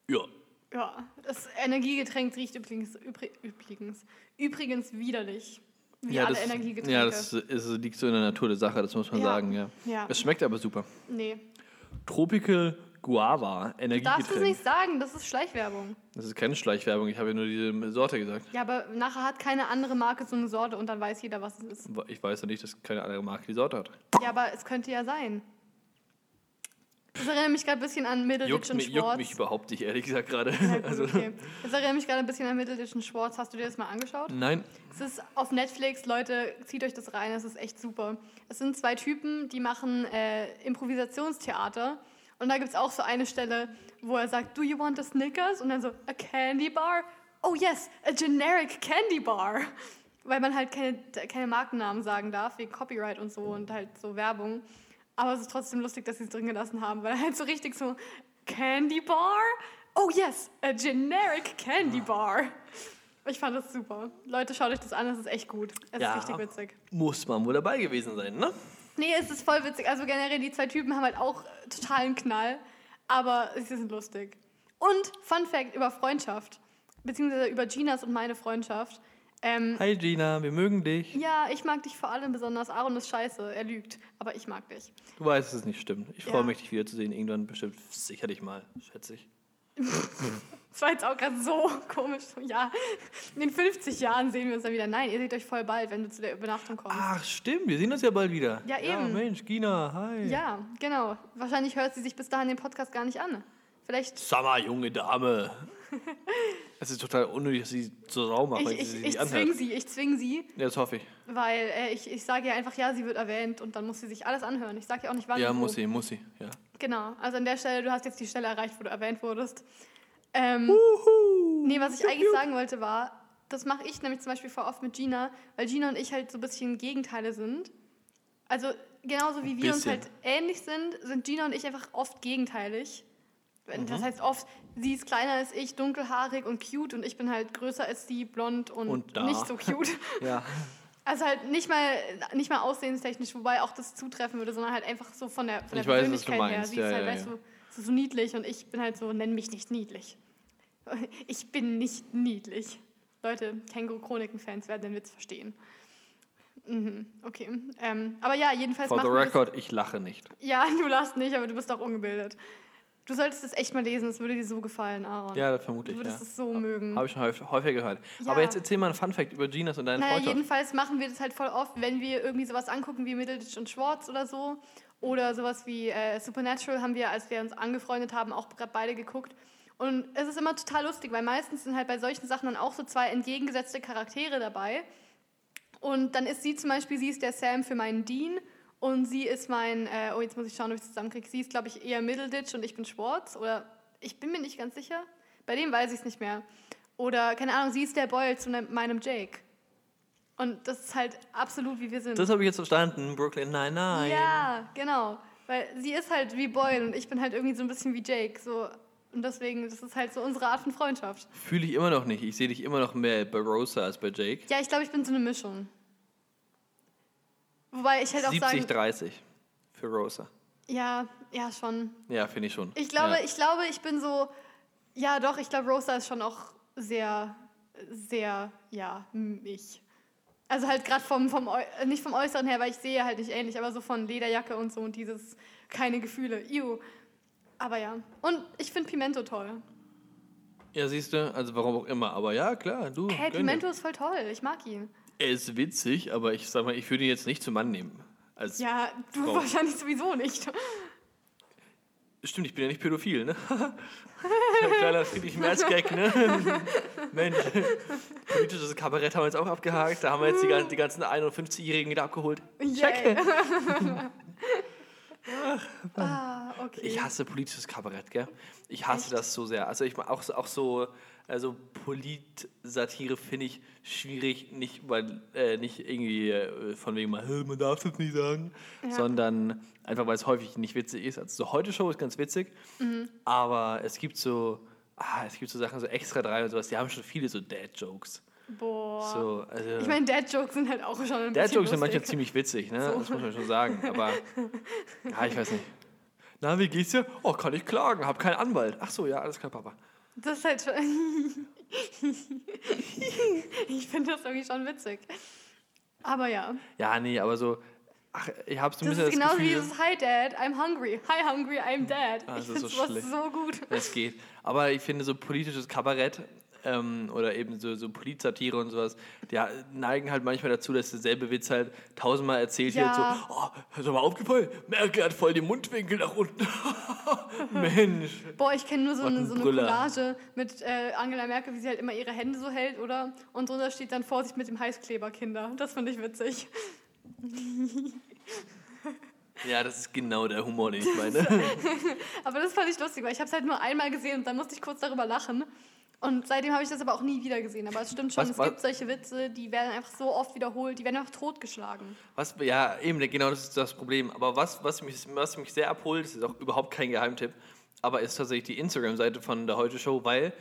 Ja. Ja, das Energiegetränk riecht übrigens, übri- übrigens, übrigens widerlich. Wie ja, alle das, Energiegetränke. Ja, das ist, liegt so in der Natur der Sache, das muss man Ja. sagen, ja. Ja. Es schmeckt aber super. nee. Tropical Guava, Darfst du es Energiegetränk. nicht sagen? Das ist Schleichwerbung. Das ist keine Schleichwerbung, ich habe ja nur diese Sorte gesagt. Ja, aber nachher hat keine andere Marke so eine Sorte und dann weiß jeder, was es ist. Ich weiß ja nicht, dass keine andere Marke die Sorte hat. Ja, aber es könnte ja sein. Das erinnert mich gerade ein bisschen an Middleditch und mich, juckt mich überhaupt nicht, ehrlich gesagt, gerade. Ja, gut, Also, okay. Das erinnert mich gerade ein bisschen an Middleditch und Schwartz. Hast du dir das mal angeschaut? Nein, Es ist auf Netflix, Leute, zieht euch das rein, es ist echt super. Es sind zwei Typen, die machen äh, Improvisationstheater. Und da gibt es auch so eine Stelle, wo er sagt, do you want a Snickers? Und dann so, a candy bar? Oh yes, a generic candy bar. Weil man halt keine, keine Markennamen sagen darf, wegen Copyright und so und halt so Werbung. Aber es ist trotzdem lustig, dass sie es drin gelassen haben, weil halt so richtig so, Candy Bar? Oh yes, a generic Candy Bar. Ich fand das super. Leute, schaut euch das an, das ist echt gut. Es Ja. ist richtig witzig. muss man wohl dabei gewesen sein, ne? Nee, es ist voll witzig. Also generell, die zwei Typen haben halt auch totalen Knall, aber sie sind lustig. Und Fun Fact über Freundschaft, beziehungsweise über Ginas und meine Freundschaft. Ähm, Hi Gina, wir mögen dich. ja, ich mag dich vor allem besonders. Aaron ist scheiße, er lügt, aber ich mag dich. Du weißt, dass es nicht stimmt. Ich Ja. freue mich, dich wiederzusehen. Irgendwann bestimmt sicherlich mal, schätze ich. Das war jetzt auch gerade so komisch. Ja, in den 50 Jahren sehen wir uns dann wieder. Nein, ihr seht euch voll bald, wenn du zu der Übernachtung kommst. Ach, stimmt, wir sehen uns ja bald wieder. Ja, Ja, eben. Mensch, Gina, hi. Ja, genau. Wahrscheinlich hört sie sich bis dahin den Podcast gar nicht an. Vielleicht. Mal, junge Dame. Es ist total unnötig, dass sie so rau macht, Ich, weil sie ich, sich ich nicht zwing anhört. sie, ich zwing sie, Ja, das hoffe ich. weil äh, ich, ich sage ihr einfach, ja, sie wird erwähnt und dann muss sie sich alles anhören. Ich sage ihr auch nicht wann. Ja, und wo. muss sie, muss sie. Ja. Genau. Also an der Stelle, du hast jetzt die Stelle erreicht, wo du erwähnt wurdest. Ähm, nee, was ich eigentlich sagen wollte war, das mache ich nämlich zum Beispiel voll oft mit Gina, weil Gina und ich halt so ein bisschen Gegenteile sind. Also genauso wie wir uns halt ähnlich sind, sind Gina und ich einfach oft gegenteilig. Mhm. Das heißt oft, sie ist kleiner als ich, dunkelhaarig und cute und ich bin halt größer als sie, blond und, Und nicht so cute. Ja. Also halt nicht mal, nicht mal aussehenstechnisch, wobei auch das zutreffen würde, sondern halt einfach so von der, von der Ich weiß, Persönlichkeit her. meinst. Sie Ja, ist halt, ja, weißt du, so, so niedlich und ich bin halt so, nenn mich nicht niedlich. Ich bin nicht niedlich. Leute, Känguru-Chroniken-Fans werden den Witz verstehen. Mhm, okay. Ähm, aber ja, jedenfalls For the record, ich lache nicht. Ja, du lachst nicht, aber du bist auch ungebildet. Du solltest es echt mal lesen, es würde dir so gefallen, Aaron. Ja, das vermute Du ich, würdest ja. es so mögen. Habe ich schon häufig, häufiger gehört. Ja. Aber jetzt erzähl mal einen Funfact über Ginas und deinen Naja, Freundschaft. jedenfalls machen wir das halt voll oft, wenn wir irgendwie sowas angucken wie Middleditch und Schwartz oder so. Oder sowas wie äh, Supernatural haben wir, als wir uns angefreundet haben, auch gerade beide geguckt. Und es ist immer total lustig, weil meistens sind halt bei solchen Sachen dann auch so zwei entgegengesetzte Charaktere dabei. Und dann ist sie zum Beispiel, sie ist der Sam für meinen Dean und sie ist mein, äh, oh jetzt muss ich schauen, ob ich es zusammenkriege. Sie ist, glaube ich, eher Middleditch und ich bin Schwartz. Oder ich bin mir nicht ganz sicher. Bei dem weiß ich es nicht mehr. Oder, keine Ahnung, sie ist der Boyle zu ne- meinem Jake. Und das ist halt absolut, wie wir sind. Das habe ich jetzt verstanden. Brooklyn Nine-Nine. Ja, genau. Weil sie ist halt wie Boyle und ich bin halt irgendwie so ein bisschen wie Jake. So. Und deswegen, das ist halt so unsere Art von Freundschaft. Fühle ich immer noch nicht. Ich sehe dich immer noch mehr bei Rosa als bei Jake. Ja, ich glaube, ich bin so eine Mischung. Wobei ich halt auch sagen... 70-30 für Rosa. Ja, ja, schon. Ja, finde ich schon. Ich glaube, ja. ich glaube, ich bin so... Ja, doch, ich glaube, Rosa ist schon auch sehr, sehr, ja, mich. Also halt gerade vom, vom, nicht vom Äußeren her, weil ich sehe halt nicht ähnlich, aber so von Lederjacke und so und dieses keine Gefühle. Ew. Aber ja. Und ich finde Pimento toll. Ja, siehst du, also warum auch immer. Aber ja, klar, du. Hey, Pimento ist voll toll. Ich mag ihn. Er ist witzig, aber ich sag mal, ich würde ihn jetzt nicht zum Mann nehmen. Als Ja, du Frau. wahrscheinlich sowieso nicht. Stimmt, ich bin ja nicht pädophil, ne? Ein kleiner Friedrich Merz-Gag, ne? Mensch, politisches Kabarett haben wir jetzt auch abgehakt. Da haben wir jetzt die, gan- die ganzen 51-Jährigen wieder abgeholt. Yay. ah, okay. Ich hasse politisches Kabarett, gell? Ich hasse das so sehr. Also ich auch, so- auch so, also Polit-Satire finde ich schwierig, nicht weil äh, nicht irgendwie äh, von wegen mal, "Hä, man darf das nicht sagen, Ja. sondern einfach weil es häufig nicht witzig ist. Also so heute Show ist ganz witzig, Mhm. aber es gibt so, ah, es gibt so Sachen, so extra drei und sowas, die haben schon viele so Dad-Jokes. Boah. So, also, Ich meine, Dad-Jokes sind halt auch schon ein bisschen Dad-Jokes sind manchmal ziemlich witzig, ne? Das muss man schon sagen. Aber ja, ich weiß nicht. Na, wie geht's dir? Oh, kann ich klagen, hab keinen Anwalt. Ach so, ja, alles klar, Papa. Das ist halt schon. ich finde das irgendwie schon witzig. Aber ja. Ja, nee, aber so, ach, ich habe so ein Das bisschen ist das genauso wie Gefühl, dieses Hi Dad, I'm hungry. Hi hungry, I'm dead. Ah, ich das ist finde so sowas schlecht. so gut. es geht. Aber ich finde so politisches Kabarett ähm, oder eben so, so Politsatire und sowas, die neigen halt manchmal dazu, dass derselbe Witz halt tausendmal erzählt Ja. wird. So, oh, hast du mal aufgefallen? Merkel hat voll den Mundwinkel nach unten. Mensch. Boah, ich kenne nur so eine, ein so eine. Collage mit äh, Angela Merkel, wie sie halt immer ihre Hände so hält, oder? Und drunter steht dann Vorsicht mit dem Heißkleber, Kinder. Das finde ich witzig. Ja, das ist genau der Humor, den ich meine. Aber das fand ich lustig, weil ich habe es halt nur einmal gesehen und dann musste ich kurz darüber lachen. Und seitdem habe ich das aber auch nie wieder gesehen. Aber es stimmt schon, Was- es was- gibt solche Witze, die werden einfach so oft wiederholt, die werden einfach totgeschlagen. Was, ja, eben, genau das ist das Problem. Aber was, was, mich, was mich sehr abholt, das ist auch überhaupt kein Geheimtipp, aber ist tatsächlich die Instagram-Seite von der Heute Show, weil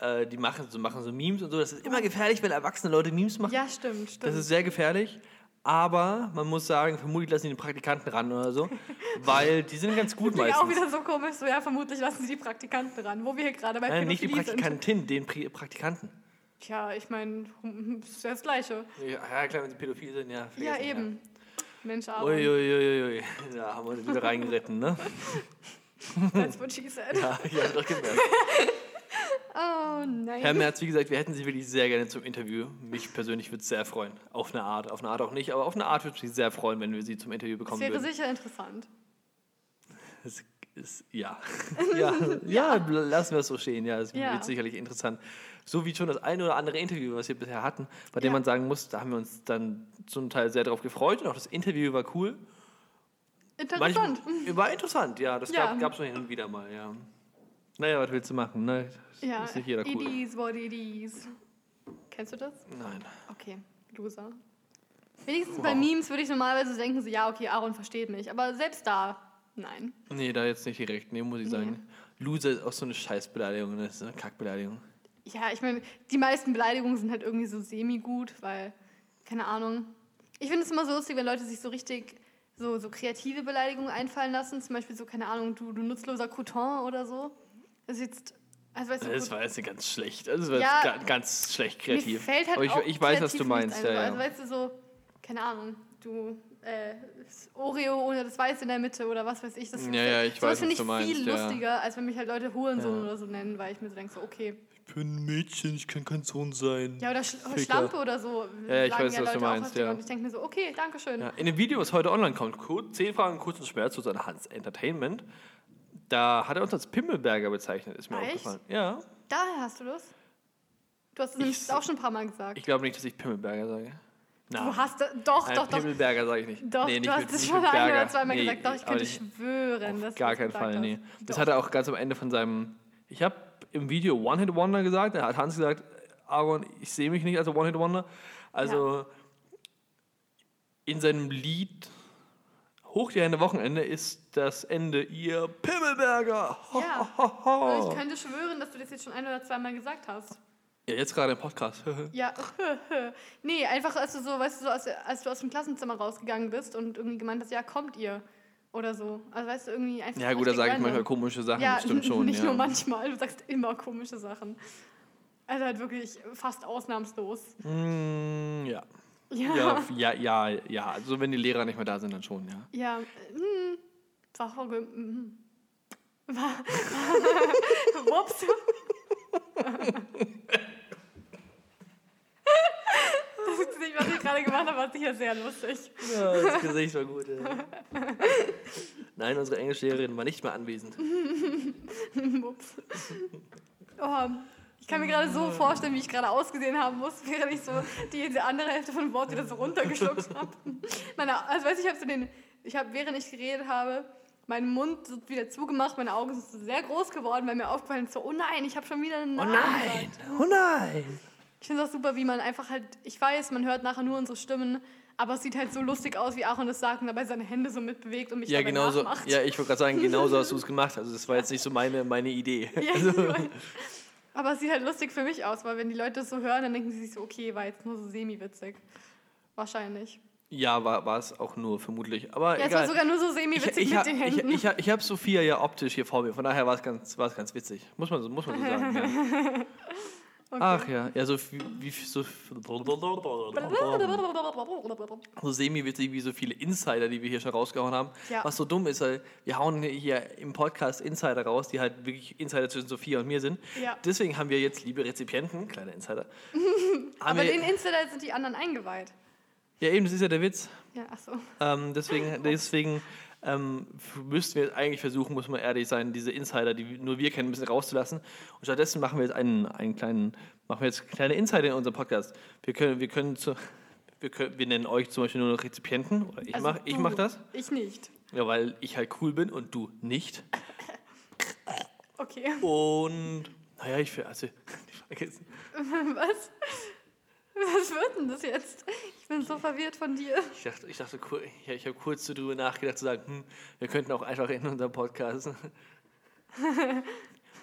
äh, die machen so, machen so Memes und so. Das ist immer gefährlich, wenn erwachsene Leute Memes machen. Ja, stimmt, stimmt. Das ist sehr gefährlich. Aber man muss sagen, vermutlich lassen die den Praktikanten ran oder so, weil die sind ganz gut Klingt auch meistens. wieder so komisch, so ja, vermutlich lassen sie die Praktikanten ran, wo wir hier gerade bei Nein, nicht die Pädophilie sind. Praktikantin, den Pri Praktikanten. Tja, ich meine, ist ja das Gleiche. Ja, ja, klar, wenn sie pädophil sind, ja. Ja, eben. Mensch, Aaron, Uiuiuiui, da haben wir uns wieder reingeritten, ne? that's what she said. Ja, ich habe doch gemerkt. Oh nein. Herr Merz, wie gesagt, wir hätten Sie wirklich sehr gerne zum Interview. Mich persönlich würde es sehr freuen. Auf eine Art, auf eine Art auch nicht, aber auf eine Art würde es mich sehr freuen, wenn wir Sie zum Interview das bekommen wäre würden. sicher interessant. Das ist, ja. ja. ja, lassen wir es so stehen. Ja, es Ja. wird sicherlich interessant. So wie schon das eine oder andere Interview, was wir bisher hatten, bei dem Ja. man sagen muss, da haben wir uns dann zum Teil sehr darauf gefreut und auch das Interview war cool. Interessant. Manchmal- war interessant, ja. Das Ja. gab es noch hin und wieder mal, ja. Naja, was willst du machen? Ne? Ja, Ist nicht jeder it cool. is what it is. Kennst du das? Nein. Okay, Loser. Wenigstens Wow. bei Memes würde ich normalerweise denken, so, ja, okay, Aaron versteht mich. Aber selbst da, nein. Nee, da jetzt nicht direkt. Nee, muss ich sagen. Loser ist auch so eine Scheißbeleidigung, ne? das ist eine Kackbeleidigung. Ja, ich meine, die meisten Beleidigungen sind halt irgendwie so semi-gut, weil, keine Ahnung. Ich finde es immer so lustig, wenn Leute sich so richtig so, so kreative Beleidigungen einfallen lassen. Zum Beispiel so, keine Ahnung, du, du nutzloser Couton oder so. Das ist jetzt, also weißt du, Das war jetzt ganz schlecht. Also Das war Ja. jetzt ga- ganz schlecht kreativ. Mir fällt halt Aber ich, auch ich weiß, was du meinst. nichts ein. Ja, Also ja. weißt du, so, keine Ahnung, du äh, Oreo ohne das Weiß in der Mitte oder was weiß ich. Das, Ja, ja, ich sowas weiß, finde was ich du meinst, viel ja. lustiger, als wenn mich halt Leute Hurensohn Ja. oder so nennen, weil ich mir so denke, so, okay. Ich bin ein Mädchen, ich kann kein Sohn sein. Ja, oder Sch Ficker. Schlampe oder so. Ja, ich sagen weiß, ja was du Leute meinst, auch häufiger. ja. Und ich denke mir so, okay, danke schön. Ja, in dem Video, was heute online kommt, kurz, 10 Fragen kurz und schwer zu seiner Hans Entertainment, da hat er uns als Pimmelberger bezeichnet, ist mir Echt? aufgefallen. Ja, Daher hast du das? Du hast es nämlich Ich- auch schon ein paar Mal gesagt. ich glaube nicht, dass ich Pimmelberger sage. du hast doch, Nein, doch, doch. Pimmelberger sage ich nicht. Doch, nee, nicht du hast mit, es schon ein oder zweimal nee, gesagt. Doch, ich könnte schwören, dass gar keinen Fall, hast. nee. Das Doch. hat er auch ganz am Ende von seinem. Ich habe im Video One-Hit-Wonder gesagt, da hat Hans gesagt, Aaron, ich sehe mich nicht als One-Hit-Wonder. Also in seinem Lied Hoch die Hände Wochenende ist das Ende ihr Pimmelberger. Ho, Ja. ho, ho, ho. Ich könnte schwören, dass du das jetzt schon ein oder zweimal gesagt hast. Ja, jetzt gerade im Podcast. Ja, nee, einfach als du so, weißt du, so als, als du aus dem Klassenzimmer rausgegangen bist und irgendwie gemeint hast, ja, kommt ihr oder so. Also weißt du, irgendwie einfach. ja gut, da sage ich manchmal komische Sachen, Ja, das stimmt schon. nicht ja. nur manchmal, du sagst immer komische Sachen. Also halt wirklich fast ausnahmslos. Mm, ja. Ja. Ja, ja, ja, ja. Also wenn die Lehrer nicht mehr da sind, dann schon, ja. Ja, hm, war hm. War- Ups. Das Gesicht, was ich gerade gemacht habe, war sicher sehr lustig. Ja, das Gesicht war gut. Ja. Nein, unsere Englischlehrerin war nicht mehr anwesend. Ups. Oh, ich kann mir gerade so vorstellen, wie ich gerade ausgesehen haben muss, während ich so die, die andere Hälfte von Wort wieder so runtergeschluckt habe. Meine, also weiß ich, ich habe so den, ich habe, während ich geredet habe, meinen Mund so wieder zugemacht, meine Augen sind so sehr groß geworden, weil mir aufgefallen ist, so, oh nein, ich habe schon wieder einen Oh Namen nein! gesagt. Oh nein! Ich finde es auch super, wie man einfach halt, ich weiß, man hört nachher nur unsere Stimmen, aber es sieht halt so lustig aus, wie Aaron das sagt und dabei seine Hände so mitbewegt und mich Ja, dabei genau so. nachmacht. Ja, ich wollte gerade sagen, genauso hast du es gemacht. Also das war jetzt nicht so meine, meine Idee. Ja, weiß. Aber es sieht halt lustig für mich aus, weil wenn die Leute das so hören, dann denken sie sich so, okay, war jetzt nur so semi-witzig. Wahrscheinlich. Ja, war, war es auch nur, vermutlich. Aber Ja, es war egal. sogar nur so ich, semi-witzig ich, mit hab- den ich, Händen. ich, ich habe Sophia ja optisch hier vor mir, von daher war es ganz, ganz witzig. Muss man, so- muss man so sagen. Ja. Okay. Ach ja, ja, so wie, wie so, so semi-witzig wie so viele Insider, die wir hier schon rausgehauen haben. Ja. Was so dumm ist, weil wir hauen hier im Podcast Insider raus, die halt wirklich Insider zwischen Sophia und mir sind. Ja. Deswegen haben wir jetzt, liebe Rezipienten, kleiner Insider, Aber den Insider sind die anderen eingeweiht. ja eben, das ist ja der Witz. Ja, ach so. Ähm, deswegen deswegen ähm, müssten wir jetzt eigentlich versuchen, muss man ehrlich sein, diese Insider, die nur wir kennen, ein bisschen rauszulassen. Und stattdessen machen wir jetzt einen, einen kleinen, machen wir jetzt kleine Insider in unserem Podcast. Wir können, wir können zu, wir, können, wir nennen euch zum Beispiel nur noch Rezipienten. Oder ich Also mach, ich du. mach das. Ich nicht. Ja, weil ich halt cool bin und du nicht. Okay. Und naja, ich ver- also vergessen. Was? Was wird denn das jetzt? Ich bin so verwirrt von dir. Ich dachte, ich dachte, ich, habe kurz so drüber nachgedacht zu sagen, hm, wir könnten auch einfach in unserem Podcast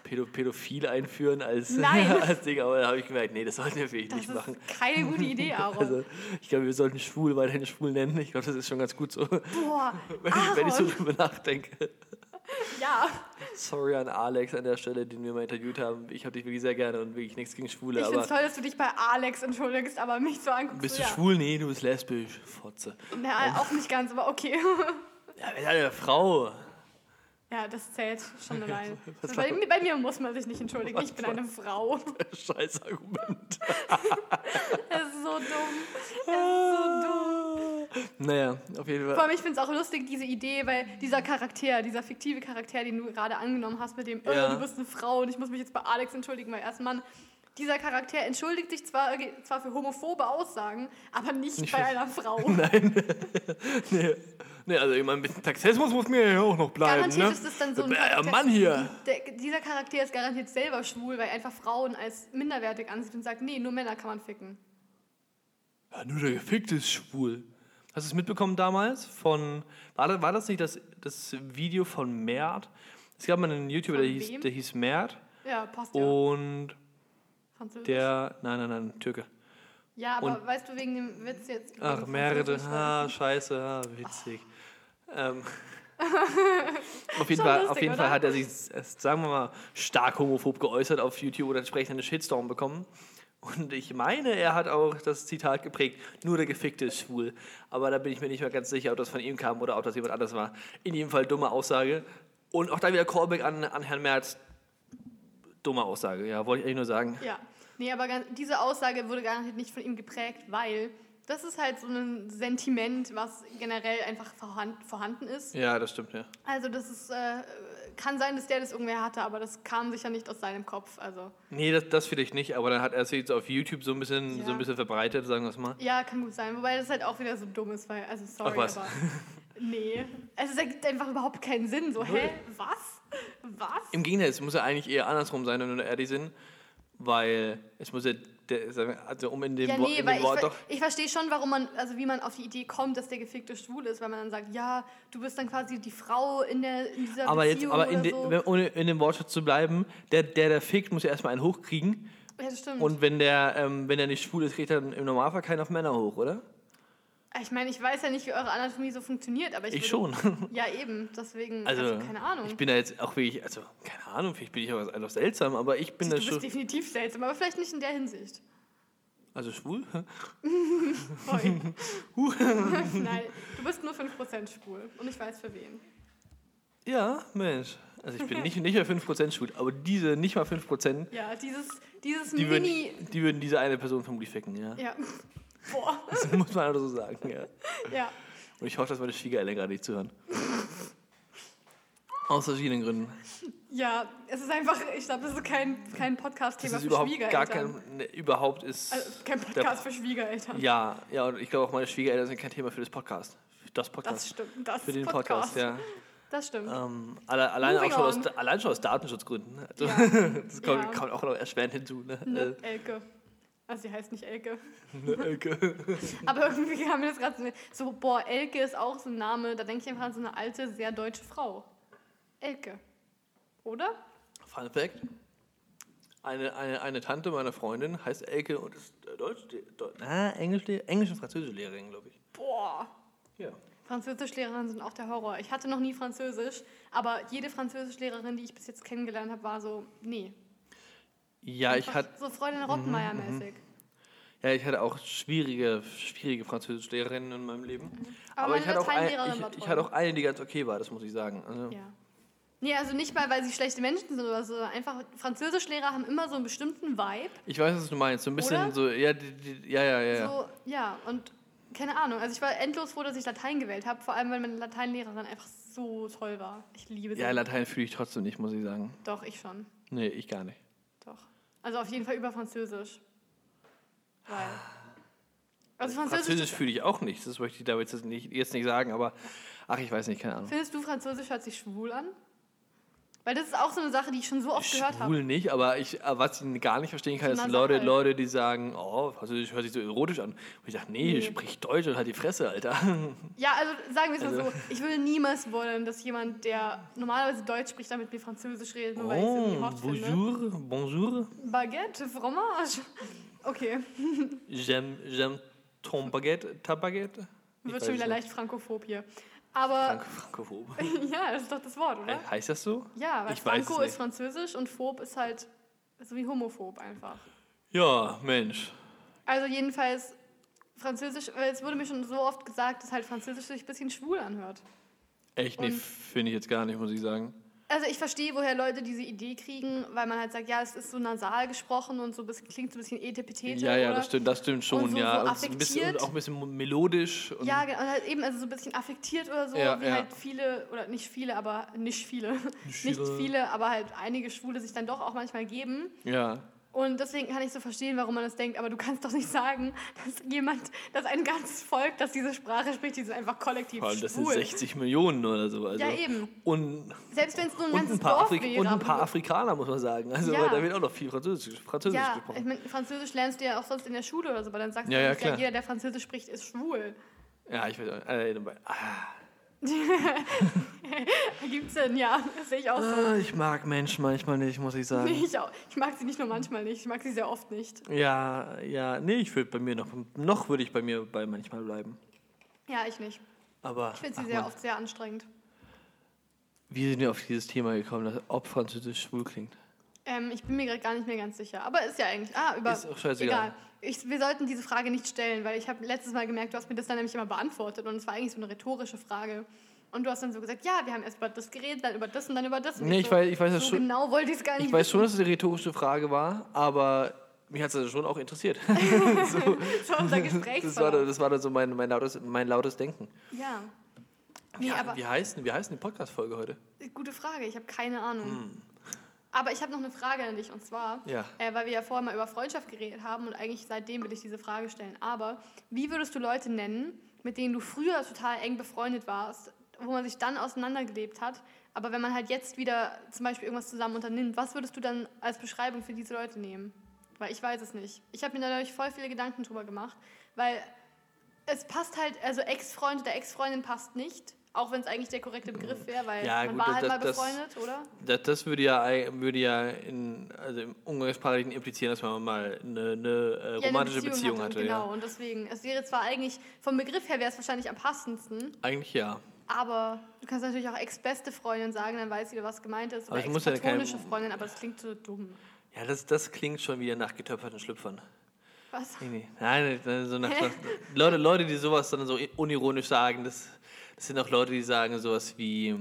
Pädo Pädophil einführen als, Nein. als Ding, aber da habe ich gemerkt, nee, das sollten wir wirklich Das nicht machen. keine gute Idee, Aaron. Also, ich glaube, wir sollten schwul weiterhin schwul nennen. Ich glaube, das ist schon ganz gut so, Boah, wenn ich, wenn ich so drüber nachdenke. Ja, Sorry an Alex an der Stelle, den wir mal interviewt haben. Ich habe dich wirklich sehr gerne und wirklich nichts gegen Schwule, ich finde es toll, dass du dich bei Alex entschuldigst, aber mich so anguckst. bist du ja. schwul? Nee, du bist lesbisch. Fotze. Na, auch nicht ganz, aber okay. Ja, sind eine Frau. Ja, das zählt schon allein. Bei, mir- bei mir muss man sich nicht entschuldigen. Ich bin eine Frau. Scheiß Argument. Das ist so dumm. Das ist so dumm. Naja, auf jeden Vor Fall. allem, ich finde es auch lustig, diese Idee, weil dieser Charakter, dieser fiktive Charakter, den du gerade angenommen hast, mit dem, äh, Ja. du bist eine Frau und ich muss mich jetzt bei Alex entschuldigen, weil er ist ein Mann. Dieser Charakter entschuldigt sich zwar, äh, zwar für homophobe Aussagen, aber nicht, Nicht bei einer Frau. Nein. nee. nee, also ich meine, ein bisschen Taxismus muss mir ja auch noch bleiben. Garantiert ne? ist es dann so ein Äh, Charakter- Mann hier. Der, dieser Charakter ist garantiert selber schwul, weil er einfach Frauen als minderwertig ansieht und sagt, nee, nur Männer kann man ficken. Ja, nur der Gefickte ist schwul. Hast du es mitbekommen damals? Von, war, das, war das nicht das, das Video von Mert? Es gab mal einen YouTuber, der hieß, der hieß Mert. Ja, passt ja. Und Französisch. der, nein, nein, nein, Türke. ja, aber und- weißt du wegen dem Witz jetzt? Ach, Merde, weil- ah, scheiße, ah, witzig. Ähm, auf jeden, Schon Fall, auf lustig, jeden Fall hat er sich, sagen wir mal, stark homophob geäußert auf YouTube oder entsprechend einen Shitstorm bekommen. Und ich meine, er hat auch das Zitat geprägt, nur der Gefickte ist schwul. Aber da bin ich mir nicht mehr ganz sicher, ob das von ihm kam oder ob das jemand anders war. In jedem Fall dumme Aussage. Und auch da wieder Callback an, an Herrn Merz. Dumme Aussage, ja, wollte ich eigentlich nur sagen. Ja. Nee, aber ganz, diese Aussage wurde gar nicht von ihm geprägt, weil das ist halt so ein Sentiment, was generell einfach vorhanden, vorhanden ist. Ja, das stimmt, ja. Also das ist, äh, kann sein, dass der das irgendwer hatte, aber das kam sicher nicht aus seinem Kopf. Also Nee, das, das vielleicht nicht, aber dann hat er es jetzt auf YouTube so ein bisschen, Ja. so ein bisschen verbreitet, sagen wir es mal. ja, kann gut sein. Wobei das halt auch wieder so dumm ist, weil, also sorry, Ach, was? aber nee. Also es ergibt einfach überhaupt keinen Sinn. So, hä, was? Was? Im Gegenteil, es muss ja eigentlich eher andersrum sein, wenn wir ehrlich sind, weil es muss ja, der, also um in dem, Ja, nee, in dem ich, Wort ver doch, ich verstehe schon, warum man, also wie man auf die Idee kommt, dass der Gefickte schwul ist, weil man dann sagt, ja, du bist dann quasi die Frau in, der, in dieser aber jetzt, Beziehung aber in, de, so. wenn, ohne in dem Wortschatz zu bleiben, der, der, der fickt, muss ja erstmal einen hochkriegen ja, das stimmt. und wenn der, ähm, wenn der nicht schwul ist, kriegt er dann im Normalfall keinen auf Männer hoch, oder? Ich meine, ich weiß ja nicht, wie eure Anatomie so funktioniert, aber ich, Ich würde- schon. Ja, eben, deswegen, Also, also, keine Ahnung. ich bin da jetzt auch wirklich, also keine Ahnung, vielleicht bin ich auch einfach seltsam, aber ich bin du da bist schon, definitiv seltsam, aber vielleicht nicht in der Hinsicht. also schwul? Nein, du bist nur 5% schwul und ich weiß für wen. Ja, Mensch. Also ich bin nicht, nicht mal 5% schwul, aber diese nicht mal 5%, Ja, dieses, dieses die würden, Mini... die würden diese eine Person vermutlich ficken, ja. Ja. Boah. Das muss man einfach so sagen, ja. Ja. Und ich hoffe, dass meine Schwiegereltern gerade nicht zuhören. Aus verschiedenen Gründen. Ja, es ist einfach, ich glaube, das ist kein, kein Das Podcast-Thema für überhaupt Schwiegereltern. gar kein, ne, überhaupt ist, also, kein Podcast für Schwiegereltern. ja, ja, und ich glaube auch meine Schwiegereltern sind kein Thema für das Podcast. Das Das Podcast. stimmt. Das für den Podcast. Podcast, ja. Das stimmt. Ähm, alle, allein, auch schon aus, allein schon aus Datenschutzgründen. Also, Ja. das kommt, Ja. kommt auch noch erschwerend hinzu. Ne? Ne? Elke. Also sie heißt nicht Elke. Äh, ne, Elke. Aber irgendwie kam mir das gerade so, so, boah, Elke ist auch so ein Name, da denke ich einfach an so eine alte, sehr deutsche Frau. Elke. Oder? Fun Fact. Eine, eine, eine Tante meiner Freundin heißt Elke und ist äh, Deutsch, Deutsch, ah, Englisch, Englisch und Französisch Lehrerin, glaube ich. Boah. Ja. Französischlehrerinnen sind auch der Horror. Ich hatte noch nie Französisch, aber jede Französischlehrerin, die ich bis jetzt kennengelernt habe, war so, nee. Ja, ich hatte So Freundin Rottenmeier-mäßig. ja, ich hatte auch schwierige, schwierige Französischlehrerinnen in meinem Leben. Aber meine ich hatte, auch ein, ich, ich hatte auch eine, die ganz okay war, das muss ich sagen. Also, Ja. Nee, also nicht mal, weil sie schlechte Menschen sind oder so. Einfach Französischlehrer haben immer so einen bestimmten Vibe. Ich weiß, was du meinst. So ein bisschen Oder? so, ja, die, die, ja, ja, ja. ja. So, ja, und keine Ahnung. Also ich war endlos froh, dass ich Latein gewählt habe, vor allem weil meine Lateinlehrerin einfach so toll war. Ich liebe sie. Ja, Latein fühle ich trotzdem nicht, muss ich sagen. Doch, ich schon. Nee, ich gar nicht. Also auf jeden Fall über Französisch. Weil. Also Französisch. Französisch fühle ich auch nicht. Das möchte ich damit jetzt nicht, jetzt nicht sagen, aber ach, ich weiß nicht, keine Ahnung. Findest du Französisch hört sich schwul an? Weil das ist auch so eine Sache, die ich schon so oft gehört habe. Schwul nicht, aber ich, aber was ich gar nicht verstehen kann, ist. Leute, Leute, die sagen, oh, Französisch hört sich so erotisch an. Und ich dachte, nee, Nee. sprich Deutsch und halt die Fresse, Alter. Ja, also sagen wir es mal Also- so. Ich würde niemals wollen, dass jemand, der normalerweise Deutsch spricht, damit mir Französisch redet, nur weil ich es irgendwie Oh, hot finde. bonjour, bonjour. Baguette, Fromage. Okay, J'aime, j'aime ton baguette, ta baguette. Wird schon wieder leicht frankophob hier. Aber Frank Frankophob. ja, das ist doch das Wort, oder? He- Heißt das so? Ja, weil Ich weiß Franco es ist Französisch und Phob ist halt so wie homophob einfach. Ja, Mensch. Also jedenfalls Französisch, weil es wurde mir schon so oft gesagt, dass halt Französisch sich ein bisschen schwul anhört. Echt, nee, Und- finde ich jetzt gar nicht, muss ich sagen. Also ich verstehe, woher Leute diese Idee kriegen, weil man halt sagt, ja, es ist so nasal gesprochen und so ein bisschen, klingt so ein bisschen etepetete. Ja, ja, das stimmt, das stimmt schon, so- ja. so Und ein bisschen, affektiert. und auch ein bisschen melodisch. Ja, genau, und halt eben also so ein bisschen affektiert oder so, Ja, wie ja. halt viele, oder nicht viele, aber nicht viele, Nicht viele, aber halt einige Schwule sich dann doch auch manchmal geben. ja. Und deswegen kann ich so verstehen, warum man das denkt, aber du kannst doch nicht sagen, dass jemand, dass ein ganzes Volk, das diese Sprache spricht, die sind einfach kollektiv Vor allem, das sind schwul. 60 Millionen oder so. Also. Ja, eben. Und, Selbst wenn es nur ein ganzes ein paar Dorf Afrik wäre. und ein paar Afrikaner, muss man sagen. Also, Ja. weil da wird auch noch viel Französisch, Französisch Ja, ich gesprochen. meine, Französisch lernst du ja auch sonst in der Schule oder so, aber dann sagst Ja, du ja, jeder, der Französisch spricht, ist schwul. Ja, ich auch. Äh, ah, Gibt's denn? Ja, das sehe ich auch so. Ah, ich mag Menschen manchmal nicht, muss ich sagen. Nee, ich, auch. ich mag sie nicht nur manchmal nicht, ich mag sie sehr oft nicht. Ja, ja, nee, ich würde bei mir noch, noch würde ich bei mir bei manchmal bleiben. Ja, ich nicht. Aber Ich finde sie sehr Mann, oft sehr anstrengend. wie sind wir auf dieses Thema gekommen, dass ob Französisch schwul klingt? Ähm, ich bin mir gerade gar nicht mehr ganz sicher. Aber ist ja eigentlich. Ah, über. Ist auch scheißegal. Egal. Ich, wir sollten diese Frage nicht stellen, weil ich habe letztes Mal gemerkt, du hast mir das dann nämlich immer beantwortet und es war eigentlich so eine rhetorische Frage. Und du hast dann so gesagt, ja, wir haben erst über das geredet, dann über das und dann über das. Und Nee, ich so, weiß- ich weiß das so schon- genau wollte ich es gar nicht Ich weiß schon, dass es eine rhetorische Frage war, aber mich hat es also schon auch interessiert. so, war unser das, war, das war dann so mein, mein, lautes, mein lautes Denken. Ja. Nee, wie, aber wie, heißt, wie heißt denn die Podcast-Folge heute? gute Frage, ich habe keine Ahnung. Aber ich habe noch eine Frage an dich und zwar. Ja. äh, weil wir ja vorher mal über Freundschaft geredet haben und eigentlich seitdem will ich diese Frage stellen. Aber wie würdest du Leute nennen, mit denen du früher total eng befreundet warst, wo man sich dann auseinandergelebt hat, aber wenn man halt jetzt wieder zum Beispiel irgendwas zusammen unternimmt, was würdest du dann als Beschreibung für diese Leute nehmen? Weil ich weiß es nicht. Ich habe mir dadurch voll viele Gedanken drüber gemacht, weil es passt halt, also Ex-Freund oder Ex-Freundin passt nicht, auch wenn es eigentlich der korrekte Begriff wäre, weil Ja, man gut, war halt das- mal das- befreundet, oder? Das, das würde ja, würde ja in, also im Umgangssprachlichen implizieren, dass man mal eine, eine äh, Ja, eine romantische Beziehung, hatte. Genau, Ja. und deswegen, es wäre zwar eigentlich, vom Begriff her wäre es wahrscheinlich am passendsten, Eigentlich ja. aber du kannst natürlich auch ex-beste Freundin sagen, dann weiß jeder, was gemeint ist. Aber Oder muss ja ex-platonische Freundin, aber das klingt so dumm. Ja, das, das klingt schon wieder nach getöpferten Schlüpfern. Was? Nee, nee. Nein, nein, so nach, nach, Leute, Leute, die sowas dann so unironisch sagen, das, das sind auch Leute, die sagen sowas wie,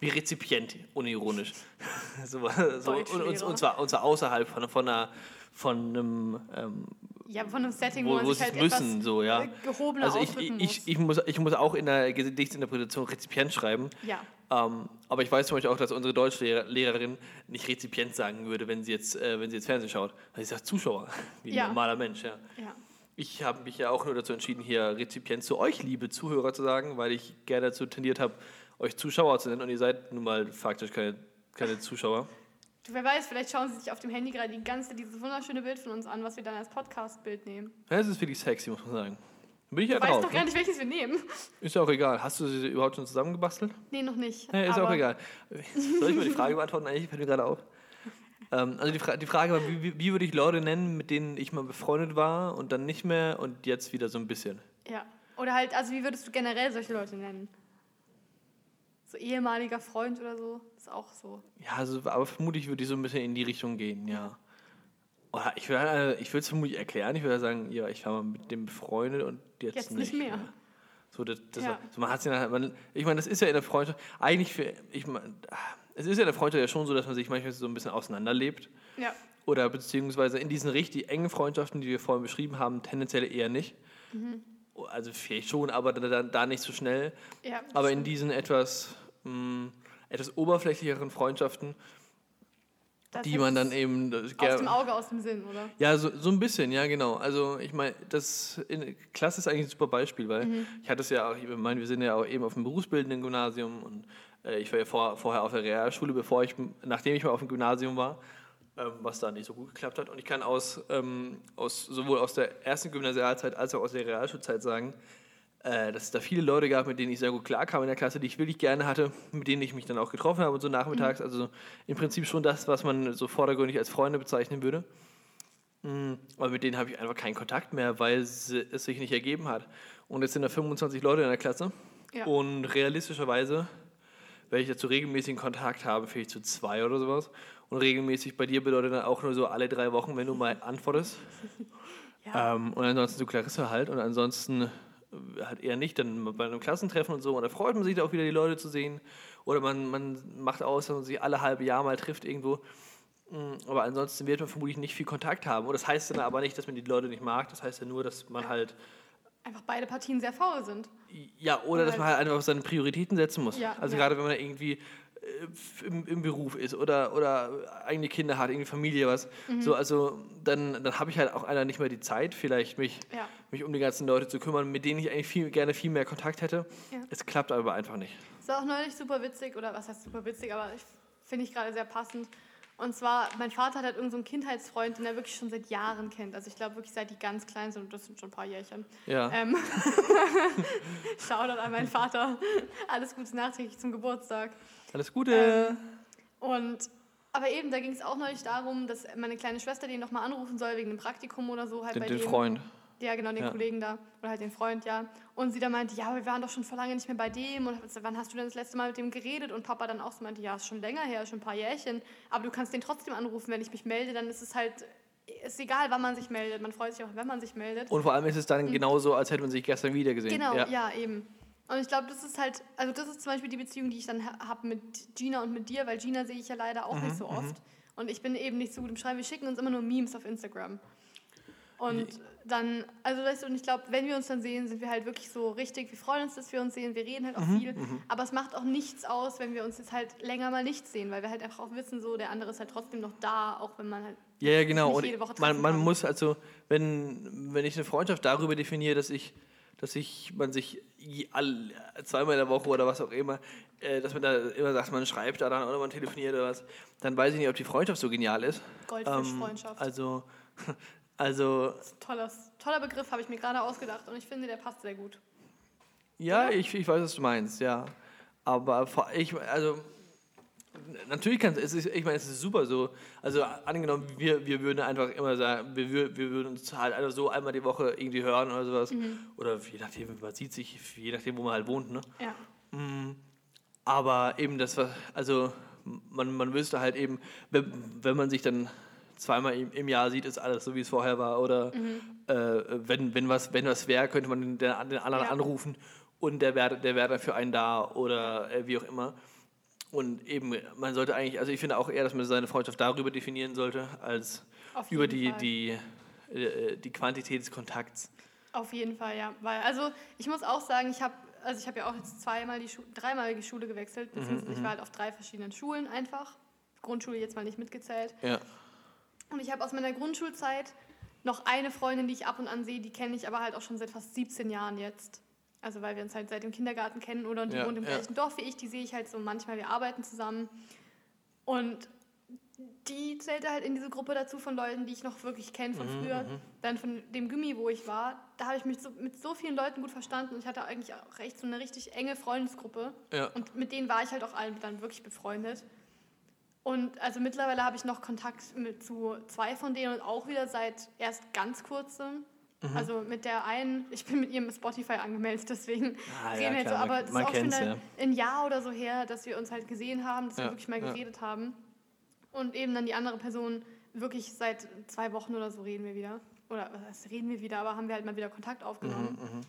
wie Rezipient, unironisch. so, so, und, und, zwar, und zwar außerhalb von, von, einer, von einem ähm, Ja, von einem Setting, wo, wo, man sich sie halt es müssen, etwas so, ja. äh, gehobener Also ich, ich, muss. ich, muss, ich muss auch in der Gedichtsinterpretation Rezipient schreiben. Ja. Ähm, aber ich weiß zum Beispiel auch, dass unsere Deutschlehrerin nicht Rezipient sagen würde, wenn sie jetzt, äh, wenn sie jetzt Fernsehen schaut. Weil sie sagt Zuschauer, wie ein Ja. normaler Mensch, ja. ja. Ich habe mich ja auch nur dazu entschieden, hier Rezipient zu euch, liebe Zuhörer, zu sagen, weil ich gerne dazu tendiert habe, euch Zuschauer zu nennen. Und ihr seid nun mal faktisch keine, keine Zuschauer. Du, wer weiß, vielleicht schauen sie sich auf dem Handy gerade die ganze, dieses wunderschöne Bild von uns an, was wir dann als Podcast-Bild nehmen. Ja, Das ist wirklich sexy, muss man sagen. Bin ich ja weiß drauf. doch gar Ne? nicht, welches wir nehmen. Ist ja auch egal. Hast du sie überhaupt schon zusammengebastelt? Nee, noch nicht. Ja, ist aber auch egal. Soll ich mal die Frage beantworten? Eigentlich fällt mir gerade auf. Ähm, also die, Fra die Frage war, wie, wie, würde ich Leute nennen, mit denen ich mal befreundet war und dann nicht mehr und jetzt wieder so ein bisschen? Ja. Oder halt, also wie würdest du generell solche Leute nennen? So ehemaliger Freund oder so? Ist auch so. Ja, also, aber vermutlich würde ich so ein bisschen in die Richtung gehen, ja. Oder ich würde äh, ich es vermutlich erklären. Ich würde sagen, ja, ich war mal mit dem befreundet und jetzt, Jetzt nicht mehr. So, das, das, Ja. so man hat's ja, man, ich meine, das ist ja in der Freundschaft, eigentlich für, ich meine, es ist ja in der Freundschaft ja schon so, dass man sich manchmal so ein bisschen auseinanderlebt. Ja. Oder beziehungsweise in diesen richtig engen Freundschaften, die wir vorhin beschrieben haben, tendenziell eher nicht. Mhm. Also vielleicht schon, aber da, da, nicht so schnell. ja Aber in diesen etwas, mh, etwas oberflächlicheren Freundschaften, das die man dann eben das Aus dem Auge, aus dem Sinn, oder? ja, so, so ein bisschen, ja, genau. Also ich meine, das in, Klasse ist eigentlich ein super Beispiel, weil Mhm. ich hatte es ja auch, ich meine, wir sind ja auch eben auf dem berufsbildenden Gymnasium und äh, ich war ja vor, vorher auf der Realschule, bevor ich, nachdem ich mal auf dem Gymnasium war, ähm, was da nicht so gut geklappt hat. Und ich kann aus, ähm, aus sowohl aus der ersten Gymnasialzeit als auch aus der Realschulzeit sagen, äh, dass es da viele Leute gab, mit denen ich sehr gut klarkam in der Klasse, die ich wirklich gerne hatte, mit denen ich mich dann auch getroffen habe und so nachmittags. Mhm. Also im Prinzip schon das, was man so vordergründig als Freunde bezeichnen würde. Mm, Aber mit denen habe ich einfach keinen Kontakt mehr, weil es sich nicht ergeben hat. Und jetzt sind da 25 Leute in der Klasse. Ja. Und realistischerweise werde ich dazu regelmäßigen Kontakt haben, vielleicht zu zwei oder sowas. Und regelmäßig bei dir bedeutet dann auch nur so alle drei Wochen, wenn du mal antwortest. Ja. Ähm, und ansonsten zu Clarissa halt. Und ansonsten äh, halt eher nicht. Dann bei einem Klassentreffen und so. Und da freut man sich da auch wieder, die Leute zu sehen. Oder man, man macht aus, dass man sich alle halbe Jahr mal trifft irgendwo. Mm, Aber ansonsten wird man vermutlich nicht viel Kontakt haben. Und das heißt dann aber nicht, dass man die Leute nicht mag. Das heißt ja nur, dass man halt, Einfach beide Partien sehr faul sind. ja, oder dass man halt einfach auf seine Prioritäten setzen muss. Ja, also ja. gerade wenn man irgendwie äh, im, im Beruf ist oder, oder eigene Kinder hat, irgendwie Familie, was. Mhm. So, also dann, dann habe ich halt auch einer nicht mehr die Zeit, vielleicht mich, Ja. mich um die ganzen Leute zu kümmern, mit denen ich eigentlich viel, gerne viel mehr Kontakt hätte. Ja. Es klappt aber einfach nicht. Das war auch neulich super witzig, oder was heißt super witzig, aber ich finde ich gerade sehr passend. Und zwar, mein Vater hat halt irgendeinen so einen Kindheitsfreund, den er wirklich schon seit Jahren kennt. Also ich glaube wirklich seit die ganz klein sind, und das sind schon ein paar Jährchen. Ja. Ähm, Shoutout an meinen Vater. Alles Gute nachträglich zum Geburtstag. Alles Gute. Ähm, Und aber eben, da ging es auch neulich darum, dass meine kleine Schwester den nochmal anrufen soll wegen einem Praktikum oder so. Halt den, bei den dem, Freund. Ja, genau, den Ja. Kollegen da. Oder halt den Freund, ja. Und sie dann meinte, ja, wir waren doch schon vor lange nicht mehr bei dem. Und wann hast du denn das letzte Mal mit dem geredet? Und Papa dann auch so meinte, ja, ist schon länger her, schon ein paar Jährchen. Aber du kannst den trotzdem anrufen, wenn ich mich melde, dann ist es halt, ist egal, wann man sich meldet. Man freut sich auch, wenn man sich meldet. Und vor allem ist es dann genauso, als hätte man sich gestern wieder gesehen. Mhm. Genau, ja. ja, eben. Und ich glaube, das ist halt, also das ist zum Beispiel die Beziehung, die ich dann ha- habe mit Gina und mit dir, weil Gina sehe ich ja leider auch Mhm, nicht so oft. Und ich bin eben nicht so gut im Schreiben. Wir schicken uns immer nur Memes auf Instagram. Und dann, also weißt du, und ich glaube, wenn wir uns dann sehen, sind wir halt wirklich so richtig, wir freuen uns, dass wir uns sehen, wir reden halt auch Mhm, viel. Aber es macht auch nichts aus, wenn wir uns jetzt halt länger mal nicht sehen, weil wir halt einfach auch wissen, so, der andere ist halt trotzdem noch da, auch wenn man halt Ja, ja, genau. nicht Und jede Woche man, man kann. muss also, wenn, wenn ich eine Freundschaft darüber definiere, dass ich, dass ich, man sich all, zweimal in der Woche oder was auch immer, äh, dass man da immer sagt, man schreibt da dann oder man telefoniert oder was, dann weiß ich nicht, ob die Freundschaft so genial ist. Goldfischfreundschaft. Ähm, also, also Tolles, toller Begriff, habe ich mir gerade ausgedacht und ich finde, der passt sehr gut. Ja, ich, ich weiß, was du meinst, ja. Aber ich, also, natürlich kann es, ist, ich meine, es ist super so. Also, angenommen, wir, wir würden einfach immer sagen, wir, wir würden uns halt einfach so einmal die Woche irgendwie hören oder sowas. Oder je nachdem, man sieht sich, je nachdem, wo man halt wohnt, ne? Ja. Aber eben das war, also man, man wüsste halt eben, wenn, wenn man sich dann zweimal im, Jahr sieht, ist alles so, wie es vorher war. Oder äh, wenn, wenn was, wenn was wäre, könnte man den, den anderen Ja. anrufen und der wäre der wär dann für einen da oder äh, wie auch immer. Und eben, man sollte eigentlich, also ich finde auch eher, dass man seine Freundschaft darüber definieren sollte, als über die, Fall. die, äh, die Quantität des Kontakts. Auf jeden Fall, ja. Weil, also ich muss auch sagen, ich habe also ich habe ja auch jetzt zweimal die Schu dreimal die Schule gewechselt, Mhm, beziehungsweise ich war halt auf drei verschiedenen Schulen einfach. Grundschule jetzt mal nicht mitgezählt. Ja. Und ich habe aus meiner Grundschulzeit noch eine Freundin, die ich ab und an sehe, die kenne ich aber halt auch schon seit fast 17 Jahren jetzt. Also weil wir uns halt seit dem Kindergarten kennen oder und die Ja, wohnt im ja. gleichen Dorf wie ich, die sehe ich halt so manchmal, wir arbeiten zusammen. Und die zählte halt in diese Gruppe dazu von Leuten, die ich noch wirklich kenne Mhm, von früher. Dann von dem Gummi, wo ich war, da habe ich mich so, mit so vielen Leuten gut verstanden und ich hatte eigentlich auch echt so eine richtig enge Freundesgruppe. Ja. Und mit denen war ich halt auch allen dann wirklich befreundet. Und also mittlerweile habe ich noch Kontakt mit zu zwei von denen und auch wieder seit erst ganz kurzem. Mhm. Also mit der einen, ich bin mit ihrem Spotify angemeldet, deswegen Ah, ja, reden wir jetzt so, klar, man- aber es ist auch schon ja. ein Jahr oder so her, dass wir uns halt gesehen haben, dass wir Ja, wirklich mal ja. geredet haben. Und eben dann die andere Person, wirklich seit zwei Wochen oder so reden wir wieder. Oder was heißt, reden wir wieder, aber haben wir halt mal wieder Kontakt aufgenommen. Mhm,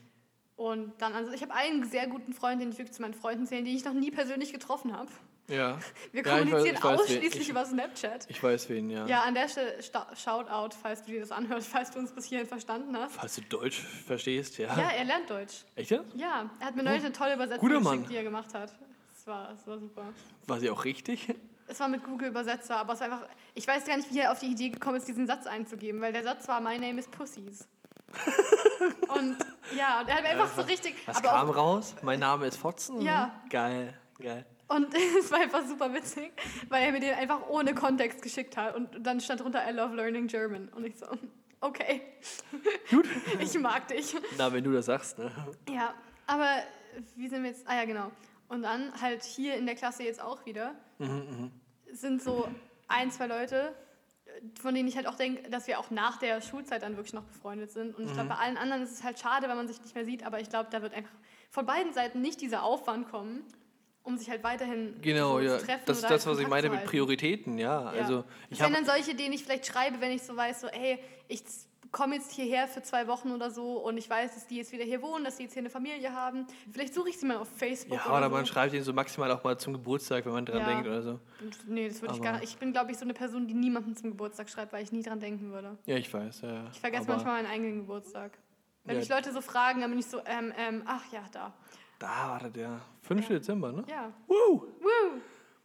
Und dann, also ich habe einen sehr guten Freund, den ich wirklich zu meinen Freunden zähle, den ich noch nie persönlich getroffen habe. Ja. Wir Ja, ich weiß- kommunizieren ich weiß, ausschließlich ich- über Snapchat. Ich weiß wen, ja. Ja, an der Stelle Shoutout, falls du dir das anhörst, falls du uns bis hierhin verstanden hast. Falls du Deutsch verstehst, ja. Ja, er lernt Deutsch. Echt jetzt? Ja, er hat mir neulich eine tolle Übersetzung Guter geschickt, Mann. die er gemacht hat. Es war, es war super. War sie auch richtig? Es war mit Google Übersetzer, aber es war einfach. Ich weiß gar nicht, wie er auf die Idee gekommen ist, diesen Satz einzugeben, weil der Satz war My name is Pussies. und ja, und er hat einfach so richtig. Was kam auch, raus? Mein Name ist Fotzen? Ja. Geil, geil. Und es war einfach super witzig, weil er mir den einfach ohne Kontext geschickt hat. Und dann stand drunter I love learning German. Und ich so, okay. Gut. Ich mag dich. Na, wenn du das sagst, ne? Ja, aber wie sind wir jetzt? Ah ja, genau. Und dann halt hier in der Klasse jetzt auch wieder sind so ein, zwei Leute, von denen ich halt auch denke, dass wir auch nach der Schulzeit dann wirklich noch befreundet sind. Und ich glaube, bei allen anderen ist es halt schade, wenn man sich nicht mehr sieht, aber ich glaube, da wird einfach von beiden Seiten nicht dieser Aufwand kommen, um sich halt weiterhin Genau, so ja. zu treffen. Das ist das, was ich meine mit. Prioritäten, ja. Ja. Also, ich das dann solche, denen ich vielleicht schreibe, wenn ich so weiß, so, hey, ich komme jetzt hierher für zwei Wochen oder so und ich weiß, dass die jetzt wieder hier wohnen, dass die jetzt hier eine Familie haben. Vielleicht suche ich sie mal auf Facebook ja, oder, oder so. man schreibt ihn so maximal auch mal zum Geburtstag, wenn man dran Ja. denkt oder so. Nee, das würde ich gar nicht. Ich bin, glaube ich, so eine Person, die niemandem zum Geburtstag schreibt, weil ich nie dran denken würde. Ja, ich weiß, ja. Ich vergesse manchmal meinen eigenen Geburtstag. Wenn mich Leute so fragen, dann bin ich so, ähm, ähm, ach ja, da. Da war der 5. Dezember, ne? Ja. Woo! Woo!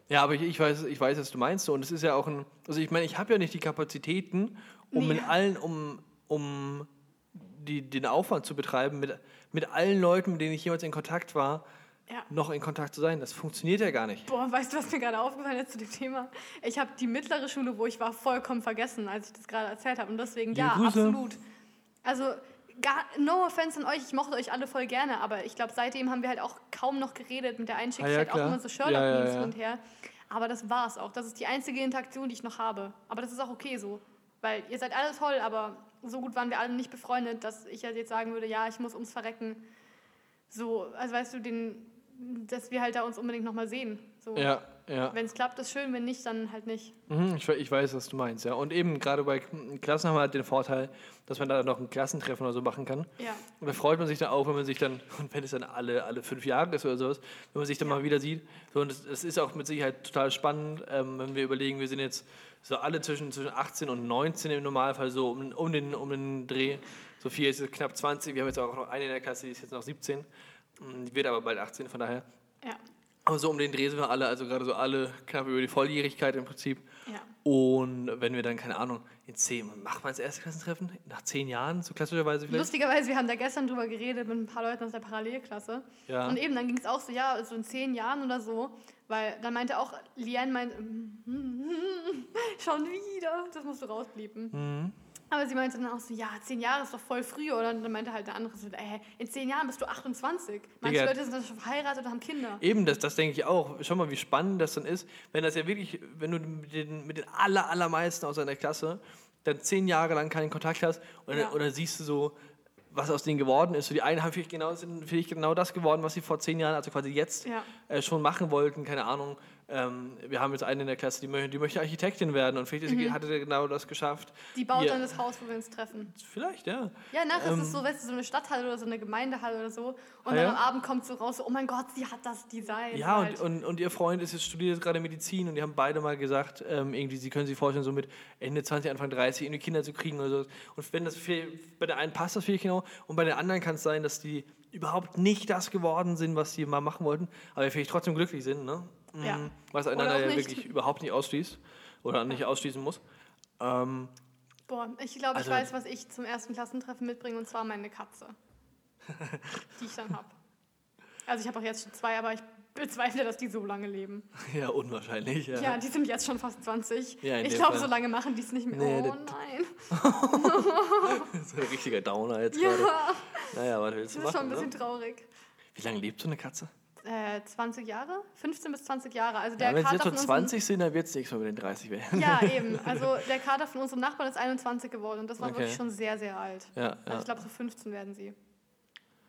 Ja, aber ich, ich, weiß, ich weiß, was du meinst. Und es ist ja auch ein. Also, ich meine, ich habe ja nicht die Kapazitäten, um Nee. mit allen, um, um die, den Aufwand zu betreiben, mit, mit allen Leuten, mit denen ich jemals in Kontakt war, Ja. noch in Kontakt zu sein. Das funktioniert ja gar nicht. Boah, weißt du, was mir gerade aufgefallen ist zu dem Thema? Ich habe die mittlere Schule, wo ich war, vollkommen vergessen, als ich das gerade erzählt habe. Und deswegen, Liebe ja, Grüße. absolut. Also, gar, no offense an euch, ich mochte euch alle voll gerne, aber ich glaube, seitdem haben wir halt auch kaum noch geredet. Mit der einen schicke Ah, ich ja, halt auch immer so Sherlock-Memes ja, ja. hin und her. Aber das war's auch. Das ist die einzige Interaktion, die ich noch habe. Aber das ist auch okay so. Weil ihr seid alle toll, aber so gut waren wir alle nicht befreundet, dass ich ja jetzt sagen würde, ja, ich muss ums Verrecken so, also weißt du, den, dass wir halt da uns unbedingt nochmal sehen. So. Ja, ja. Wenn es klappt, ist schön, wenn nicht, dann halt nicht. Mhm, ich, ich weiß, was du meinst, ja. Und eben gerade bei Klassen haben wir halt den Vorteil, dass man da noch ein Klassentreffen oder so machen kann. Ja. Und da freut man sich dann auch, wenn man sich dann, und wenn es dann alle, alle fünf Jahre ist oder sowas, wenn man sich dann mal wieder sieht. So, und es, ist auch mit Sicherheit total spannend, ähm, wenn wir überlegen, wir sind jetzt so alle zwischen, zwischen 18 und 19 im Normalfall so um, um, den, um den Dreh. Sophia ist jetzt knapp 20, wir haben jetzt auch noch eine in der Klasse, die ist jetzt noch 17. Mm, Die wird aber bald 18, von daher. Ja. Aber so um den Dreh sind wir alle, also gerade so alle knapp über die Volljährigkeit im Prinzip. Ja. Und wenn wir dann, keine Ahnung, in zehn, macht man das erste Klassentreffen? Nach zehn Jahren, so klassischerweise vielleicht? Lustigerweise, wir haben da gestern drüber geredet mit ein paar Leuten aus der Parallelklasse. Ja. Und eben, dann ging es auch so, ja, so in zehn Jahren oder so. Weil dann meinte auch, Liane meinte, schon wieder, das musst du rausblieben. Mhm. Aber sie meinte dann auch so, ja, zehn Jahre ist doch voll früh. Oder dann meinte halt der andere so, ey, in zehn Jahren bist du 28. Manche Digga. Leute sind dann schon verheiratet oder haben Kinder. Eben, das, das denke ich auch. Schau mal, wie spannend das dann ist, wenn das ja wirklich, wenn du mit den, mit den aller, allermeisten aus deiner Klasse dann zehn Jahre lang keinen Kontakt hast und, Ja. dann siehst du so, was aus denen geworden ist. So die einen haben vielleicht genau, sind vielleicht genau das geworden, was sie vor zehn Jahren, also quasi jetzt, Ja. äh, schon machen wollten. Keine Ahnung. Ähm, wir haben jetzt eine in der Klasse, die, möchte- die möchte Architektin werden und vielleicht ist sie- hat sie genau das geschafft. Die baut Ihr- dann das Haus, wo wir uns treffen. Vielleicht, ja. Ja, nachher Ähm. ist es so, weißt du, so eine Stadthalle oder so eine Gemeindehalle oder so. Und Ah, dann ja? am Abend kommt so raus, so, oh mein Gott, sie hat das Design. Ja, und, halt. und, und ihr Freund ist jetzt studiert gerade Medizin und die haben beide mal gesagt, ähm, irgendwie, sie können sich vorstellen, so mit Ende 20, Anfang 30 irgendwie Kinder zu kriegen oder so. Und wenn das für, bei der einen passt das vielleicht genau und bei der anderen kann es sein, dass die überhaupt nicht das geworden sind, was sie mal machen wollten, aber vielleicht trotzdem glücklich sind, ne? Mhm. Ja. Was einander ja wirklich überhaupt nicht ausschließt oder nicht ausschließen muss. Ähm, Boah, ich glaube, ich Also- weiß, was ich zum ersten Klassentreffen mitbringe, und zwar meine Katze. die ich dann habe. Also ich habe auch jetzt schon zwei, aber ich bezweifle, dass die so lange leben. ja, unwahrscheinlich. Ja. Ja, die sind jetzt schon fast 20. Ja, ich glaube, so lange machen die es nicht mehr. Nee, oh das- nein. so ein richtiger Downer jetzt gerade. Ja, Naja, was willst das du ist schon ein machen? bisschen Ne? traurig. Wie lange lebt so eine Katze? Äh, 20 Jahre? 15 bis 20 Jahre. Also Ja, der wenn sie Kater jetzt so von unserem- 20 sind, dann wird es nichts mehr mit den 30 werden. Ja, eben. Also der Kater von unserem Nachbarn ist 21 geworden und das war Okay. wirklich schon sehr, sehr alt. Ja, Also ja. ich glaube, so 15 werden sie.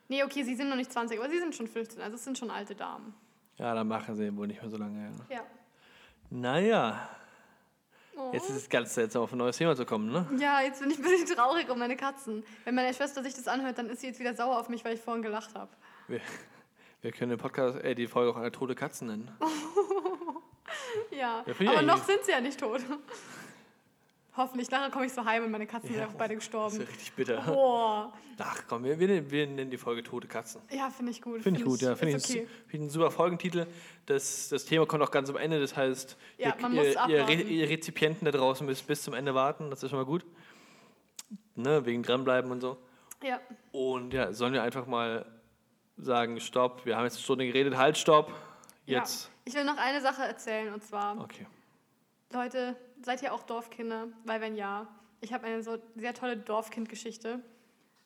Nee, okay, sie sind noch nicht 20, aber sie sind schon 15. Also es sind schon alte Damen. Ja, dann machen sie wohl nicht mehr so lange. Ja. Ja. Naja, Oh. jetzt ist es ganz seltsam, auf ein neues Thema zu kommen, ne? Ja, jetzt bin ich ein bisschen traurig um meine Katzen. Wenn meine Schwester sich das anhört, dann ist sie jetzt wieder sauer auf mich, weil ich vorhin gelacht habe. Wir, wir können den Podcast, äh, die Folge auch eine tote Katzen nennen. Ja, Ja, aber noch sind sie ja nicht tot. Hoffentlich. Nachher komme ich so heim und meine Katzen sind Ja. einfach beide Das ist gestorben. ja richtig bitter. Boah. Ach komm, wir, wir, nennen- wir nennen die Folge Tote Katzen. Ja, finde ich gut. Finde ich gut, ja. Finde ich, okay. find ich einen super Folgentitel. Das, das Thema kommt auch ganz am Ende, das heißt, Ja, ihr, ihr, ihr, ihr Rezipienten da draußen müsst bis zum Ende warten, das ist schon mal gut. Ne, wegen dranbleiben und so. Ja, Und ja, sollen wir einfach mal sagen, stopp, wir haben jetzt eine Stunde geredet, halt, stopp. Jetzt. ja. Ich will noch eine Sache erzählen und zwar, Okay. Leute, seid ihr auch Dorfkinder? Weil wenn ja, ich habe eine so sehr tolle Dorfkindgeschichte.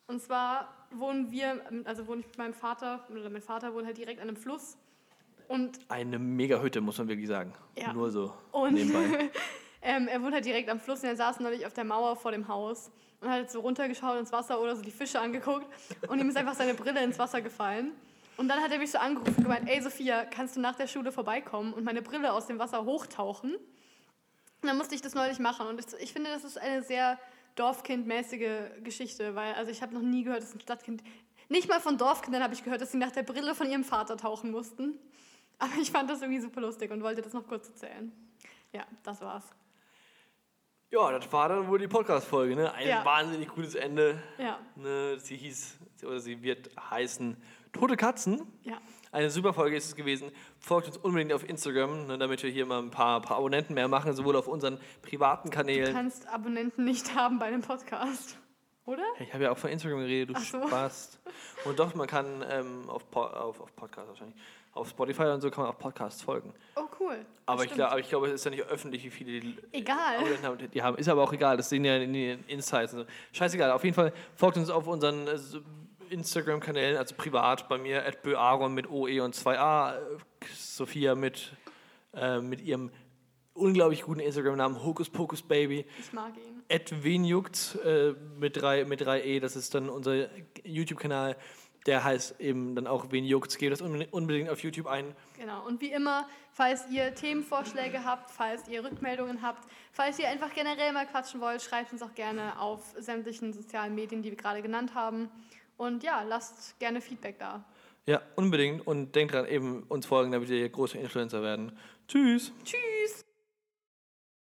Und zwar wohnen wir, also wohne ich mit meinem Vater, oder mein Vater wohnt halt direkt an einem Fluss. Und Eine mega Hütte, muss man wirklich sagen. Ja. Nur so Und nebenbei. ähm, er wohnt halt direkt am Fluss und er saß neulich auf der Mauer vor dem Haus und hat so runtergeschaut ins Wasser oder so die Fische angeguckt und ihm ist einfach seine Brille ins Wasser gefallen. Und dann hat er mich so angerufen und gemeint, ey Sophia, kannst du nach der Schule vorbeikommen und meine Brille aus dem Wasser hochtauchen? Und dann musste ich das neulich machen und ich, ich finde, das ist eine sehr Dorfkindmäßige Geschichte, weil also ich habe noch nie gehört, dass ein Stadtkind, nicht mal von Dorfkindern habe ich gehört, dass sie nach der Brille von ihrem Vater tauchen mussten. Aber ich fand das irgendwie super lustig und wollte das noch kurz erzählen. Ja, das war's. Ja, das war dann wohl die Podcast-Folge, ne? Ein Ja. wahnsinnig gutes Ende. Ja, Ne? Sie hieß, oder sie wird heißen Tote Katzen. ja. Eine super Folge ist es gewesen. Folgt uns unbedingt auf Instagram, ne, damit wir hier mal ein paar, paar Abonnenten mehr machen, sowohl auf unseren privaten Du Kanälen. kannst Abonnenten nicht haben bei einem Podcast. Oder? Ich habe ja auch von Instagram geredet, du so. Spaß. Und doch, man kann ähm, auf, Po- auf, auf Podcast wahrscheinlich, auf Spotify und so kann man auch Podcasts folgen. Oh, cool. Aber ich, glaub, aber ich glaube, es ist ja nicht öffentlich, wie viele die Egal. Haben. Die haben. Ist aber auch egal, das sehen ja in den Insights und so. Scheißegal, auf jeden Fall folgt uns auf unseren äh, Instagram-Kanälen, also privat bei mir, at Böaron mit OE und 2a, äh, Sophia mit, äh, mit ihrem unglaublich guten Instagram-Namen, Hokus Pokus Baby. Ich mag ihn. Ed äh, mit, drei, mit drei E, das ist dann unser YouTube-Kanal. Der heißt eben dann auch Wenjuckt. Gebt das unbedingt auf YouTube ein. Genau. Und wie immer, falls ihr Themenvorschläge habt, falls ihr Rückmeldungen habt, falls ihr einfach generell mal quatschen wollt, schreibt uns auch gerne auf sämtlichen sozialen Medien, die wir gerade genannt haben. Und ja, lasst gerne Feedback da. Ja, unbedingt. Und denkt dran, eben uns folgen, damit wir große Influencer werden. Tschüss. Tschüss.